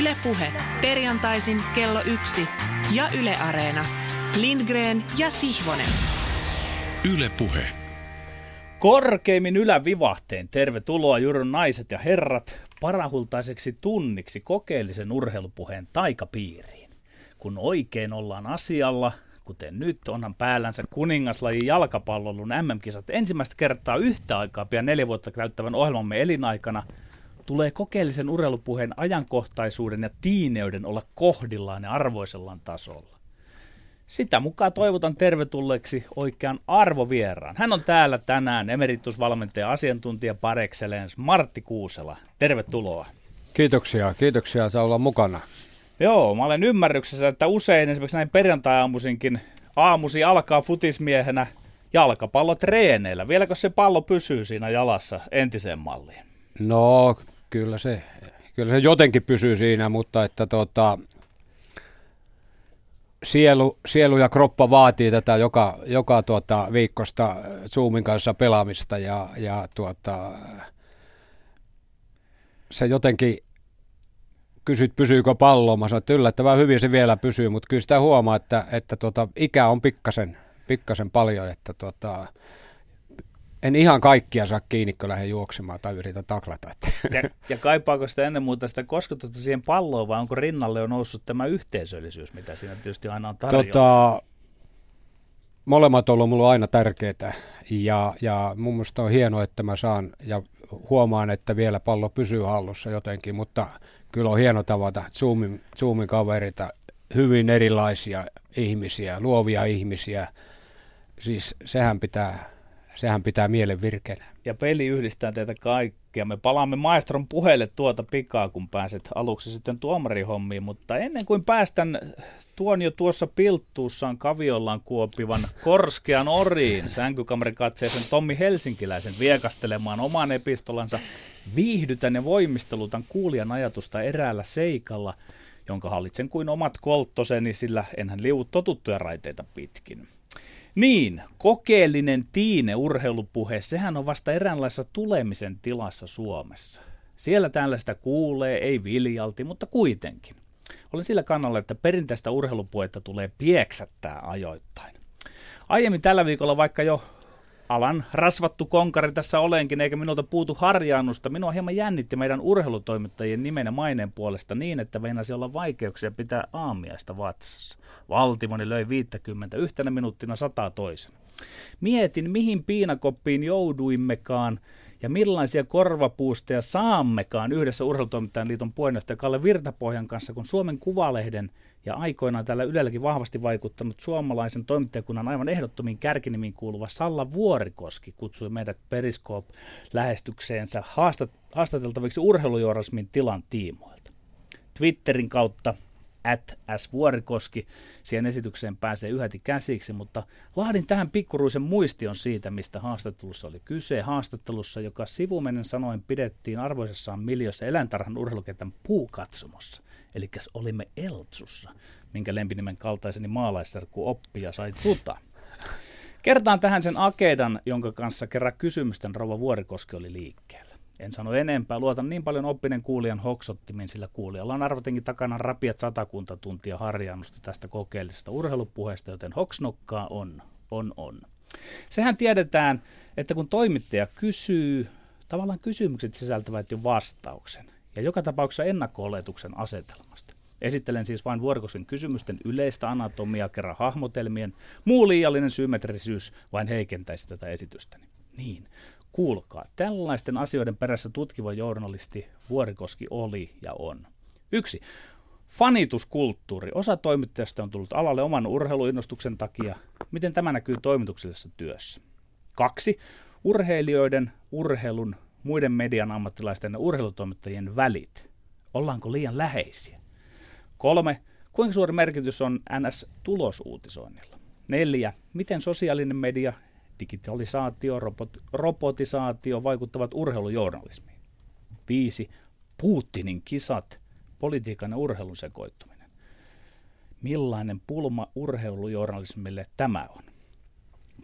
Ylepuhe perjantaisin kello yksi ja Yle Areena. Lindgren ja Sihvonen. Ylepuhe. Korkeimmin ylävivahteen tervetuloa Jurun naiset ja herrat parahultaiseksi tunniksi kokeellisen urheilupuheen taikapiiriin. Kun oikein ollaan asialla, kuten nyt, onhan päällänsä kuningaslajin jalkapallon MM-kisat ensimmäistä kertaa yhtä aikaa pian neljä vuotta käyttävän ohjelmamme elinaikana, tulee kokeellisen urheilupuheen ajankohtaisuuden ja tiineyden olla kohdillaan ja arvoisellaan tasolla. Sitä mukaan toivotan tervetulleeksi oikean arvovieraan. Hän on täällä tänään emeritusvalmentaja asiantuntija par excellence Martti Kuusela. Tervetuloa. Kiitoksia, kiitoksia saa olla mukana. Joo, mä olen ymmärryksessä, että usein esimerkiksi näin perjantai-aamuisinkin aamusi alkaa futismiehenä jalkapallotreeneillä. Vieläkö se pallo pysyy siinä jalassa entiseen malliin? No, kyllä se, kyllä se jotenkin pysyy siinä, mutta että tota, sielu, sielu ja kroppa vaatii tätä joka, joka tuota, viikkosta Zoomin kanssa pelaamista ja, ja tuota, se jotenkin kysyt, pysyykö pallo. Mä sanoin, että yllättävän hyvin se vielä pysyy, mutta kyllä sitä huomaa, että, että tuota, ikä on pikkasen, pikkasen paljon, että tuota, en ihan kaikkia saa kiinni, kun lähden juoksemaan tai yritän taklata. Ja, ja kaipaako sitä ennen muuta sitä kosketusta siihen palloon, vai onko rinnalle jo noussut tämä yhteisöllisyys, mitä siinä tietysti aina on tarjolla? Tota, molemmat on ollut mulle aina tärkeitä ja, ja mun mielestä on hienoa, että mä saan ja huomaan, että vielä pallo pysyy hallussa jotenkin, mutta kyllä on hieno tavata Zoomin, Zoomin kaverita, hyvin erilaisia ihmisiä, luovia ihmisiä. Siis sehän pitää, sehän pitää mielen virkeänä. Ja peli yhdistää teitä kaikkia. Me palaamme maestron puheelle tuota pikaa, kun pääset aluksi sitten tuomarihommiin, mutta ennen kuin päästän tuon jo tuossa pilttuussaan kaviollaan kuopivan Korskean oriin sänkykamerikatseisen Tommi Helsinkiläisen viekastelemaan oman epistolansa, viihdytän ja voimistelutan kuulijan ajatusta eräällä seikalla, jonka hallitsen kuin omat kolttoseni, sillä enhän liu totuttuja raiteita pitkin. Niin, kokeellinen tiine urheilupuhe, sehän on vasta eräänlaisessa tulemisen tilassa Suomessa. Siellä täällä sitä kuulee, ei viljalti, mutta kuitenkin. Olen sillä kannalla, että perinteistä urheilupuhetta tulee pieksättää ajoittain. Aiemmin tällä viikolla vaikka jo alan rasvattu konkari tässä olenkin, eikä minulta puutu harjaannusta. Minua hieman jännitti meidän urheilutoimittajien nimen ja maineen puolesta niin, että veinasi olla vaikeuksia pitää aamiaista vatsassa. Valtimoni löi 50, yhtenä minuuttina sataa toisen. Mietin, mihin piinakoppiin jouduimmekaan ja millaisia korvapuusteja saammekaan yhdessä Urheilutoimittajan liiton puheenjohtaja Kalle Virtapohjan kanssa, kun Suomen Kuvalehden ja aikoinaan täällä Ylelläkin vahvasti vaikuttanut suomalaisen toimittajakunnan aivan ehdottomiin kärkinimiin kuuluva Salla Vuorikoski kutsui meidät Periskop-lähestykseensä haastateltaviksi urheilujournalismin tilan tiimoilta. Twitterin kautta at Vuorikoski. Siihen esitykseen pääsee yhäti käsiksi, mutta laadin tähän pikkuruisen muistion siitä, mistä haastattelussa oli kyse. Haastattelussa, joka sivumennen sanoen pidettiin arvoisessaan miljoissa eläintarhan urheilukentän puukatsomossa. Eli olimme Eltsussa, minkä lempinimen kaltaiseni maalaisserkku oppia sai tuta. Kertaan tähän sen akedan, jonka kanssa kerran kysymysten Rova Vuorikoski oli liikkeellä. En sano enempää, luotan niin paljon oppinen kuulijan hoksottimin, sillä kuulijalla on arvotenkin takana rapiat satakunta tuntia harjaannusta tästä kokeellisesta urheilupuheesta, joten hoksnokkaa on, on, on. Sehän tiedetään, että kun toimittaja kysyy, tavallaan kysymykset sisältävät jo vastauksen, ja joka tapauksessa ennakko-oletuksen asetelmasta. Esittelen siis vain vuorokoksen kysymysten yleistä anatomiaa kerran hahmotelmien. Muu liiallinen symmetrisyys vain heikentäisi tätä esitystäni. Niin, Kuulkaa, tällaisten asioiden perässä tutkiva journalisti Vuorikoski oli ja on. Yksi. Fanituskulttuuri. Osa toimittajista on tullut alalle oman urheiluinnostuksen takia. Miten tämä näkyy toimituksellisessa työssä? Kaksi. Urheilijoiden, urheilun, muiden median ammattilaisten ja urheilutoimittajien välit. Ollaanko liian läheisiä? Kolme. Kuinka suuri merkitys on NS-tulosuutisoinnilla? Neljä. Miten sosiaalinen media digitalisaatio, robot, robotisaatio vaikuttavat urheilujournalismiin. 5. Putinin kisat, politiikan ja urheilun sekoittuminen. Millainen pulma urheilujournalismille tämä on?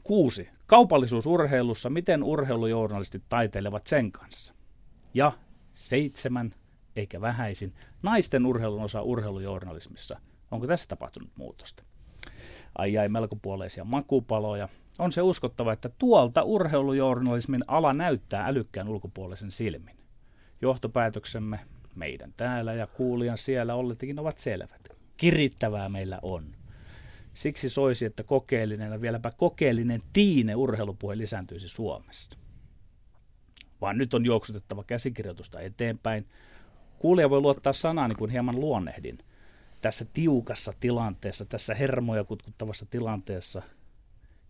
6. Kaupallisuus urheilussa, miten urheilujournalistit taiteilevat sen kanssa? Ja 7. eikä vähäisin, naisten urheilun osa urheilujournalismissa. Onko tässä tapahtunut muutosta? Ai ai, melkopuoleisia makupaloja. On se uskottava, että tuolta urheilujournalismin ala näyttää älykkään ulkopuolisen silmin. Johtopäätöksemme meidän täällä ja kuulijan siellä olletikin ovat selvät. Kirittävää meillä on. Siksi soisi, että kokeellinen ja vieläpä kokeellinen tiine urheilupuhe lisääntyisi Suomessa. Vaan nyt on juoksutettava käsikirjoitusta eteenpäin. Kuulija voi luottaa sanaan, kun hieman luonnehdin. Tässä tiukassa tilanteessa, tässä hermoja kutkuttavassa tilanteessa,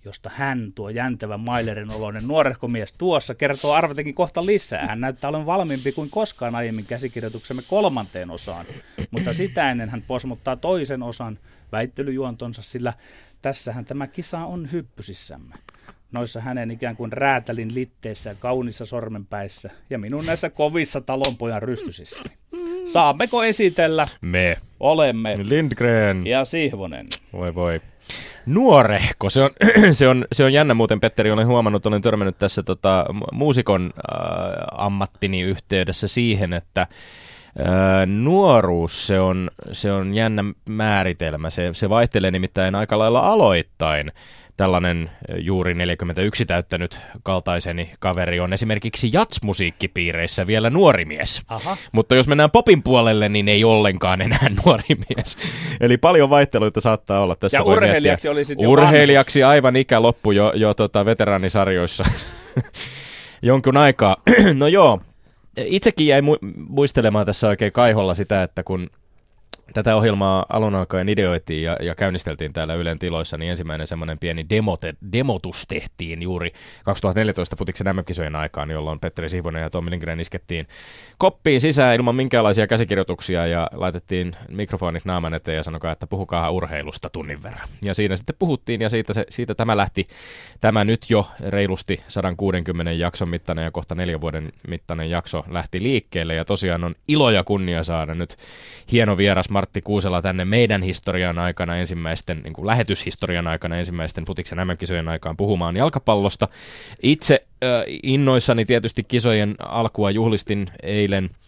josta hän, tuo jäntävä Mailerin oloinen nuorehko mies tuossa, kertoo arvatenkin kohta lisää. Hän näyttää olevan valmiimpi kuin koskaan aiemmin käsikirjoituksemme kolmanteen osaan, mutta sitä ennen hän posmuttaa toisen osan väittelyjuontonsa, sillä tässähän tämä kisa on hyppysissämme. Noissa hänen ikään kuin räätälin litteissä ja kaunissa sormenpäissä ja minun näissä kovissa talonpojan rystysissä. Saammeko esitellä? Me. Olemme. Lindgren. Ja Sihvonen. Voi voi. Nuorehko, se on, se, on, se on jännä muuten, Petteri, olen huomannut, olen törmännyt tässä tota, muusikon äh, ammattini yhteydessä siihen, että äh, nuoruus, se on, se on jännä määritelmä, se, se vaihtelee nimittäin aika lailla aloittain tällainen juuri 41 täyttänyt kaltaiseni kaveri on esimerkiksi jatsmusiikkipiireissä vielä nuori mies. Aha. Mutta jos mennään popin puolelle, niin ei ollenkaan enää nuori mies. Eli paljon vaihteluita saattaa olla. Tässä ja urheilijaksi oli sitten Urheilijaksi aivan ikä loppu jo, jo tota veteraanisarjoissa jonkun aikaa. no joo, itsekin jäi mu- muistelemaan tässä oikein kaiholla sitä, että kun tätä ohjelmaa alun alkaen ideoitiin ja, ja käynnisteltiin täällä Ylen tiloissa, niin ensimmäinen semmoinen pieni demote, demotus tehtiin juuri 2014 Futiksen MM-kisojen aikaan, jolloin Petteri Sihvonen ja Tommi Lindgren iskettiin koppiin sisään ilman minkäänlaisia käsikirjoituksia ja laitettiin mikrofonit naaman eteen ja sanokaa, että puhukaa urheilusta tunnin verran. Ja siinä sitten puhuttiin ja siitä, se, siitä tämä lähti, tämä nyt jo reilusti 160 jakson mittainen ja kohta neljän vuoden mittainen jakso lähti liikkeelle ja tosiaan on ilo ja kunnia saada nyt hieno vieras Martti Kuusela tänne meidän historian aikana ensimmäisten, niin kuin lähetyshistorian aikana ensimmäisten futiksen MM-kisojen aikaan puhumaan jalkapallosta. Itse äh, innoissani tietysti kisojen alkua juhlistin eilen –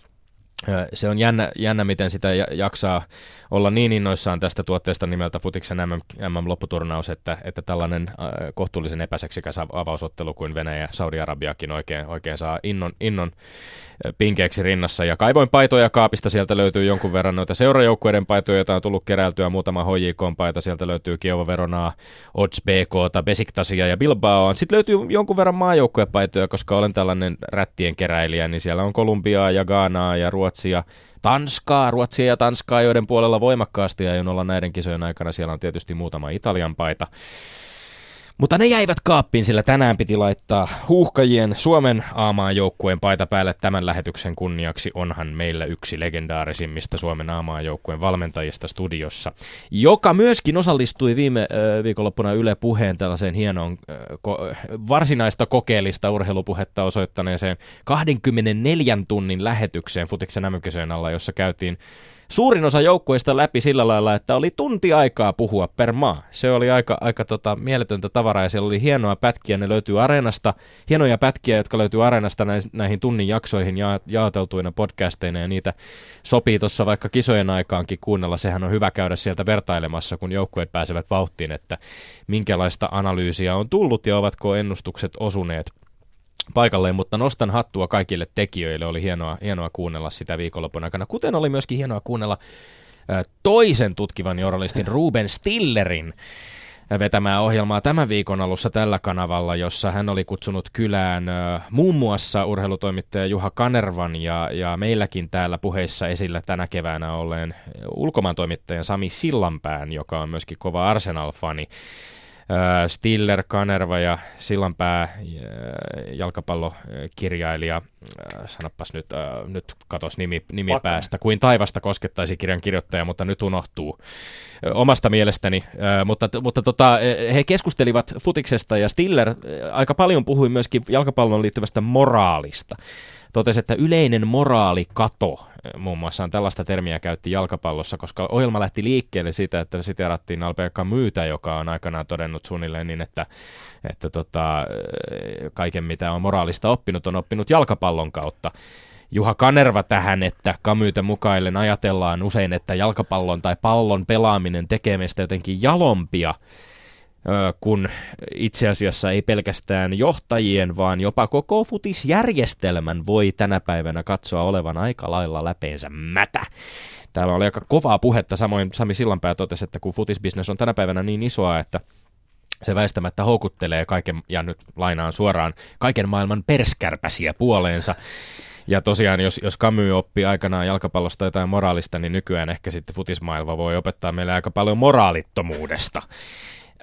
se on jännä, jännä, miten sitä jaksaa olla niin innoissaan tästä tuotteesta nimeltä Futiksen MM-lopputurnaus, että, että tällainen kohtuullisen epäseksikäs avausottelu kuin Venäjä ja Saudi-Arabiakin oikein, oikein saa innon, innon pinkeeksi rinnassa. Ja kaivoin paitoja kaapista, sieltä löytyy jonkun verran noita seurajoukkueiden paitoja, joita on tullut keräiltyä, muutama HJK-paita, sieltä löytyy Kievo Veronaa, Odds BK, Besiktasia ja Bilbao. Sitten löytyy jonkun verran maajoukkuepaitoja, koska olen tällainen rättien keräilijä, niin siellä on Kolumbiaa ja Ghanaa ja Ruotsia, Tanskaa, Ruotsia ja Tanskaa, joiden puolella voimakkaasti aion olla näiden kisojen aikana. Siellä on tietysti muutama Italian paita. Mutta ne jäivät kaappiin, sillä tänään piti laittaa huuhkajien Suomen aamaan joukkueen paita päälle tämän lähetyksen kunniaksi. Onhan meillä yksi legendaarisimmista Suomen aamaan joukkueen valmentajista studiossa, joka myöskin osallistui viime viikonloppuna Yle Puheen tällaiseen hienoon varsinaista kokeellista urheilupuhetta osoittaneeseen 24 tunnin lähetykseen Futiksen alla, jossa käytiin suurin osa joukkueista läpi sillä lailla, että oli tunti aikaa puhua per maa. Se oli aika, aika tota, mieletöntä tavaraa ja siellä oli hienoa pätkiä, ne löytyy areenasta, hienoja pätkiä, jotka löytyy areenasta näihin tunnin jaksoihin ja, jaoteltuina podcasteina ja niitä sopii tuossa vaikka kisojen aikaankin kuunnella. Sehän on hyvä käydä sieltä vertailemassa, kun joukkueet pääsevät vauhtiin, että minkälaista analyysiä on tullut ja ovatko ennustukset osuneet paikalleen, mutta nostan hattua kaikille tekijöille. Oli hienoa, hienoa kuunnella sitä viikonlopun aikana, kuten oli myöskin hienoa kuunnella toisen tutkivan journalistin Ruben Stillerin vetämää ohjelmaa tämän viikon alussa tällä kanavalla, jossa hän oli kutsunut kylään muun muassa urheilutoimittaja Juha Kanervan ja, ja meilläkin täällä puheissa esillä tänä keväänä olleen ulkomaan toimittajan Sami Sillanpään, joka on myöskin kova Arsenal-fani. Stiller, Kanerva ja Sillanpää, jalkapallokirjailija, sanopas nyt, nyt katos nimi, nimi päästä, kuin taivasta koskettaisi kirjan kirjoittaja, mutta nyt unohtuu. Omasta mielestäni. Mutta, mutta tota, he keskustelivat futiksesta ja Stiller aika paljon puhui myöskin jalkapallon liittyvästä moraalista totesi, että yleinen moraalikato muun muassa tällaista termiä käytti jalkapallossa, koska ohjelma lähti liikkeelle siitä, että siterattiin Albert Myytä, joka on aikanaan todennut suunnilleen niin, että, että tota, kaiken mitä on moraalista oppinut, on oppinut jalkapallon kautta. Juha Kanerva tähän, että Kamyytä mukaillen ajatellaan usein, että jalkapallon tai pallon pelaaminen tekee meistä jotenkin jalompia, kun itse asiassa ei pelkästään johtajien, vaan jopa koko futisjärjestelmän voi tänä päivänä katsoa olevan aika lailla läpeensä mätä. Täällä oli aika kovaa puhetta, samoin Sami Sillanpää totesi, että kun futisbisnes on tänä päivänä niin isoa, että se väistämättä houkuttelee kaiken, ja nyt lainaan suoraan, kaiken maailman perskärpäsiä puoleensa. Ja tosiaan, jos, jos Camus oppii aikanaan jalkapallosta jotain moraalista, niin nykyään ehkä sitten futismaailma voi opettaa meille aika paljon moraalittomuudesta.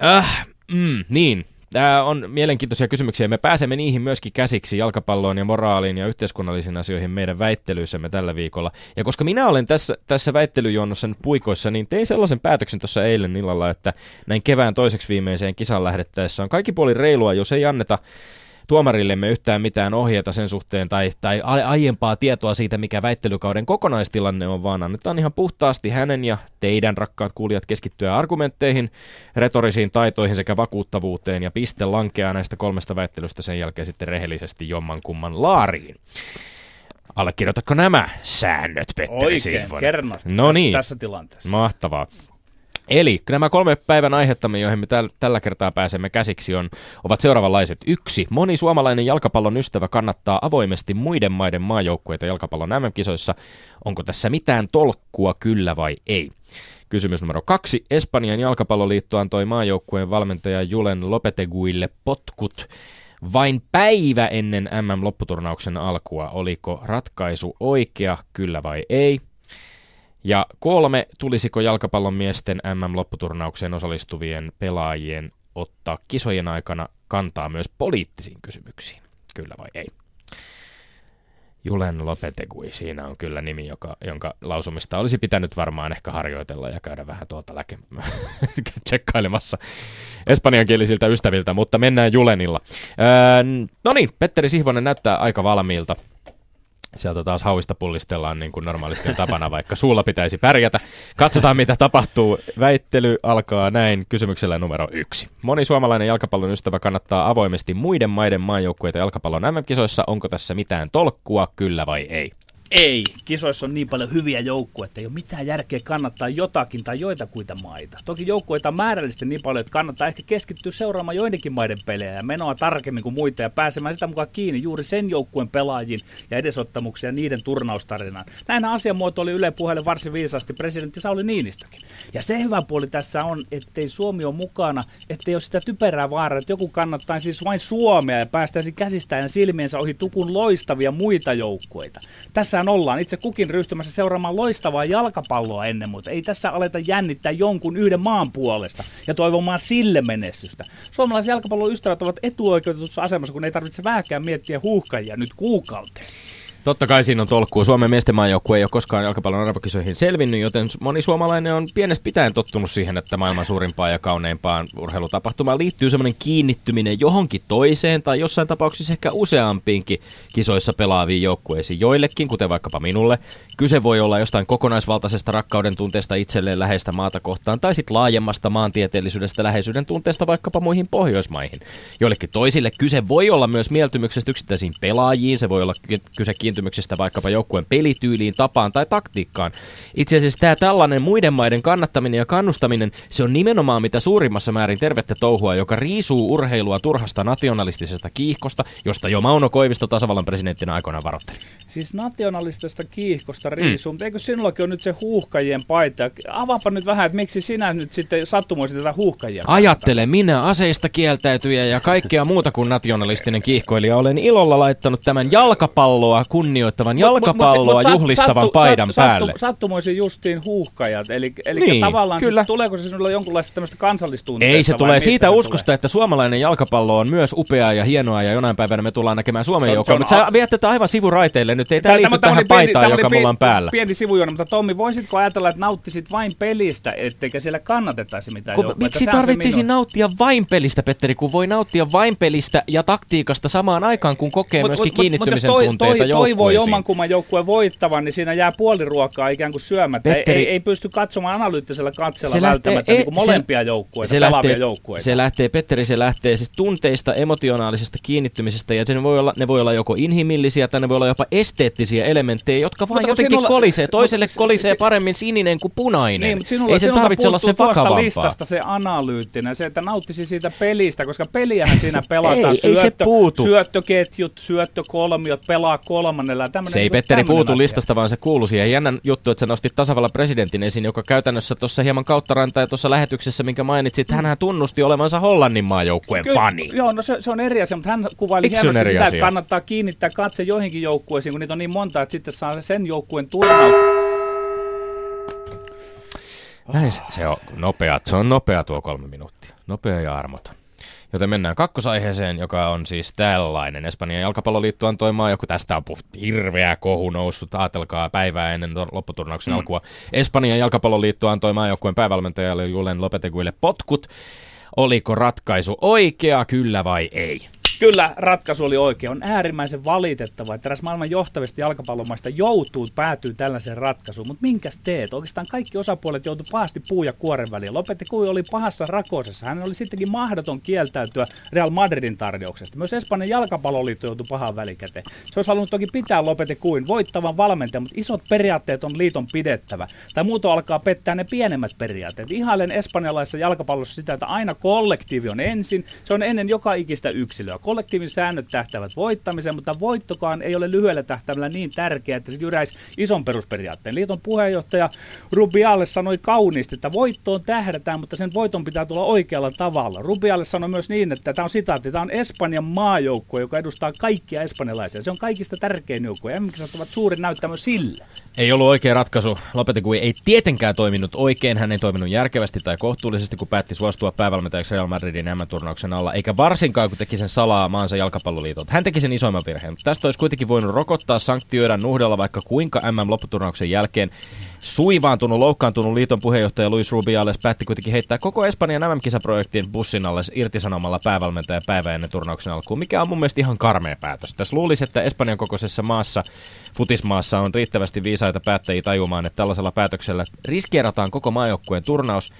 Äh, mm, niin, Tämä on mielenkiintoisia kysymyksiä. Me pääsemme niihin myöskin käsiksi jalkapalloon ja moraaliin ja yhteiskunnallisiin asioihin meidän väittelyissämme tällä viikolla. Ja koska minä olen tässä, tässä väittelyjuonnossa nyt puikoissa, niin tein sellaisen päätöksen tuossa eilen illalla, että näin kevään toiseksi viimeiseen kisan lähdettäessä on kaikki puoli reilua, jos ei anneta tuomarillemme yhtään mitään ohjeita sen suhteen tai, tai aiempaa tietoa siitä, mikä väittelykauden kokonaistilanne on, vaan annetaan ihan puhtaasti hänen ja teidän rakkaat kuulijat keskittyä argumentteihin, retorisiin taitoihin sekä vakuuttavuuteen ja piste lankeaa näistä kolmesta väittelystä sen jälkeen sitten rehellisesti jomman kumman laariin. Allekirjoitatko nämä säännöt, Petteri Oikein, kernosti no tässä, niin. tässä tilanteessa. Mahtavaa. Eli nämä kolme päivän aihettamme, joihin me täl, tällä kertaa pääsemme käsiksi, on, ovat seuraavanlaiset. Yksi. Moni suomalainen jalkapallon ystävä kannattaa avoimesti muiden maiden maajoukkueita jalkapallon MM-kisoissa. Onko tässä mitään tolkkua, kyllä vai ei? Kysymys numero kaksi. Espanjan jalkapalloliitto antoi maajoukkueen valmentaja Julen Lopeteguille potkut vain päivä ennen MM-lopputurnauksen alkua. Oliko ratkaisu oikea, kyllä vai ei? Ja kolme, tulisiko jalkapallon miesten MM-lopputurnaukseen osallistuvien pelaajien ottaa kisojen aikana kantaa myös poliittisiin kysymyksiin? Kyllä vai ei? Julen Lopetegui, siinä on kyllä nimi, joka, jonka lausumista olisi pitänyt varmaan ehkä harjoitella ja käydä vähän tuolta läke, tsekkailemassa espanjankielisiltä ystäviltä, mutta mennään Julenilla. Öö, no niin, Petteri Sihvonen näyttää aika valmiilta. Sieltä taas hauista pullistellaan niin kuin normaalisti tapana, vaikka suulla pitäisi pärjätä. Katsotaan, mitä tapahtuu. Väittely alkaa näin kysymyksellä numero yksi. Moni suomalainen jalkapallon ystävä kannattaa avoimesti muiden maiden maajoukkueita jalkapallon MM-kisoissa. Onko tässä mitään tolkkua, kyllä vai ei? Ei, kisoissa on niin paljon hyviä joukkueita, että ei ole mitään järkeä kannattaa jotakin tai joitakuita maita. Toki joukkueita on määrällisesti niin paljon, että kannattaa ehkä keskittyä seuraamaan joidenkin maiden pelejä ja menoa tarkemmin kuin muita ja pääsemään sitä mukaan kiinni juuri sen joukkueen pelaajiin ja edesottamuksia niiden turnaustarinaan. Näinhän asiamuoto oli Yle puheelle varsin viisaasti presidentti Sauli Niinistökin. Ja se hyvä puoli tässä on, ettei Suomi ole mukana, ettei ole sitä typerää vaaraa, että joku kannattaa siis vain Suomea ja päästäisi käsistään ja silmiensä ohi tukun loistavia muita joukkueita. Tässä tässähän ollaan itse kukin ryhtymässä seuraamaan loistavaa jalkapalloa ennen muuta. Ei tässä aleta jännittää jonkun yhden maan puolesta ja toivomaan sille menestystä. Suomalaiset jalkapallon ystävät ovat etuoikeutetussa asemassa, kun ei tarvitse vähäkään miettiä huuhkajia nyt kuukauteen. Totta kai siinä on tolkkua. Suomen miesten maajoukkue ei ole koskaan jalkapallon arvokisoihin selvinnyt, joten moni suomalainen on pienestä pitäen tottunut siihen, että maailman suurimpaan ja kauneimpaan urheilutapahtumaan liittyy semmoinen kiinnittyminen johonkin toiseen tai jossain tapauksessa ehkä useampiinkin kisoissa pelaaviin joukkueisiin. Joillekin, kuten vaikkapa minulle, kyse voi olla jostain kokonaisvaltaisesta rakkauden tunteesta itselleen läheistä maata kohtaan tai sitten laajemmasta maantieteellisyydestä läheisyyden tunteesta vaikkapa muihin Pohjoismaihin. Joillekin toisille kyse voi olla myös mieltymyksestä yksittäisiin pelaajiin, se voi olla kyse kiintymyksestä vaikkapa joukkueen pelityyliin, tapaan tai taktiikkaan. Itse asiassa tämä tällainen muiden maiden kannattaminen ja kannustaminen, se on nimenomaan mitä suurimmassa määrin tervettä touhua, joka riisuu urheilua turhasta nationalistisesta kiihkosta, josta jo Mauno Koivisto tasavallan presidenttinä aikoinaan varoitteli. Siis nationalistisesta kiihkosta riisuu, mm. eikö sinullakin ole nyt se huuhkajien paita? Avaapa nyt vähän, että miksi sinä nyt sitten sattumoisin tätä huuhkajia? Ajattele, minä aseista kieltäytyjä ja kaikkea muuta kuin nationalistinen kiihkoilija olen ilolla laittanut tämän jalkapalloa kun kunnioittavan jalkapalloa mut, mut, juhlistavan sattu, paidan sattu, päälle. Sattu, sattumoisin justiin huuhkajat, eli, eli niin, tavallaan siis kyllä. Siis, tuleeko se sinulla jonkunlaista tämmöistä kansallistunteesta? Ei, se tulee siitä uskosta, tulee? että suomalainen jalkapallo on myös upeaa ja hienoa ja jonain päivänä me tullaan näkemään Suomen joukkoa, mutta sä viet tätä aivan sivuraiteille nyt, ei tämä liity tähän paitaan, joka mulla on päällä. Pieni sivujuona, mutta Tommi, voisitko ajatella, että nauttisit vain pelistä, etteikä siellä kannatettaisi mitään kun, Miksi tarvitsisi nauttia vain pelistä, Petteri, kun voi nauttia vain pelistä ja taktiikasta samaan aikaan, kun kokee myöskin kiinnittymisen tunteita joukkueeseen toivoi oman kumman joukkueen voittavan, niin siinä jää puoli ruokaa ikään kuin syömättä. Petteri- Ei, ei, pysty katsomaan analyyttisellä katseella Se lähtee- välttämättä ei, niin kuin se- molempia joukkueita, se pelaavia lähtee, joukkueita. se lähtee, Petteri, se lähtee siis tunteista, emotionaalisesta kiinnittymisestä, ja se voi olla, ne voi olla joko inhimillisiä tai ne voi olla jopa esteettisiä elementtejä, jotka vaan Mutta kun jotenkin sinulla- kolisee. Toiselle mutta se- kolisee se- paremmin sininen kuin punainen. Niin, mutta sinulla, Ei sen sinulta tarvitse olla se vakavampaa. listasta se analyyttinen, se, että nauttisi siitä pelistä, koska peliähän siinä pelataan. Ei, ei se puutu. Syöttöketjut, syöttökolmiot, pelaa kolmannella. Tämmönen, Se ei niin kuin Petteri puutu asia. listasta, vaan se kuuluu siihen. Jännän juttu, että sä nostit tasavallan presidentin esiin, joka käytännössä tuossa hieman kauttaranta ja tuossa lähetyksessä, minkä mainitsit, hän tunnusti olevansa Hollannin maajoukkueen fani. Joo, no se, se on eri asia, mutta hän kuvaili on hienosti sitä, asia? että kannattaa kiinnittää katse joihinkin joukkueisiin, kun niitä on niin monta, että sitten saa sen joukkueen turnaus. Näin se, se on nopea, se on nopea tuo kolme minuuttia. Nopea ja armoton. Joten mennään kakkosaiheeseen, joka on siis tällainen. Espanjan jalkapalloliitto antoi maa, joku tästä on puhuttu hirveä kohu noussut, ajatelkaa päivää ennen lopputurnauksen mm. alkua. Espanjan jalkapalloliitto antoi maajoukkueen päävalmentajalle Julen Lopeteguille potkut. Oliko ratkaisu oikea, kyllä vai ei? Kyllä, ratkaisu oli oikea. On äärimmäisen valitettava, että eräs maailman johtavista jalkapallomaista joutuu, päätyy tällaiseen ratkaisuun. Mutta minkäs teet? Oikeastaan kaikki osapuolet joutu pahasti puu ja kuoren väliin. Lopetti Kui oli pahassa rakosessa. Hän oli sittenkin mahdoton kieltäytyä Real Madridin tarjouksesta. Myös Espanjan jalkapalloliitto joutui pahaan välikäteen. Se olisi halunnut toki pitää Lopetti Kuin voittavan valmentajan, mutta isot periaatteet on liiton pidettävä. Tai muuto alkaa pettää ne pienemmät periaatteet. Ihailen espanjalaisessa jalkapallossa sitä, että aina kollektiivi on ensin. Se on ennen joka ikistä yksilöä. Kollektiivin säännöt tähtävät voittamiseen, mutta voittokaan ei ole lyhyellä tähtäimellä niin tärkeä, että se jyräisi ison perusperiaatteen. Liiton puheenjohtaja Rubialle sanoi kauniisti, että voittoon tähdätään, mutta sen voiton pitää tulla oikealla tavalla. Rubialle sanoi myös niin, että tämä on sitaatti, tämä on Espanjan maajoukkue, joka edustaa kaikkia espanjalaisia. Se on kaikista tärkein joukkue. MM-kisat ovat suuri näyttämö sille. Ei ollut oikea ratkaisu. Lopetegui ei tietenkään toiminut oikein. Hän ei toiminut järkevästi tai kohtuullisesti, kun päätti suostua päävalmentajaksi Real Madridin M-turnauksen alla, eikä varsinkaan, kun teki sen salaa maansa jalkapalloliitolta. Hän teki sen isoimman virheen, tästä olisi kuitenkin voinut rokottaa, sanktioida, nuhdella vaikka kuinka MM-lopputurnauksen jälkeen. Suivaantunut, loukkaantunut liiton puheenjohtaja Luis Rubiales päätti kuitenkin heittää koko Espanjan MM-kisaprojektin bussin alle irtisanomalla päävalmentaja päivä ennen turnauksen alkuun, mikä on mun mielestä ihan karmea päätös. Tässä luulisi, että Espanjan kokoisessa maassa, futismaassa on riittävästi viisaita päättäjiä tajumaan, että tällaisella päätöksellä riskeerataan koko maajoukkueen turnaus.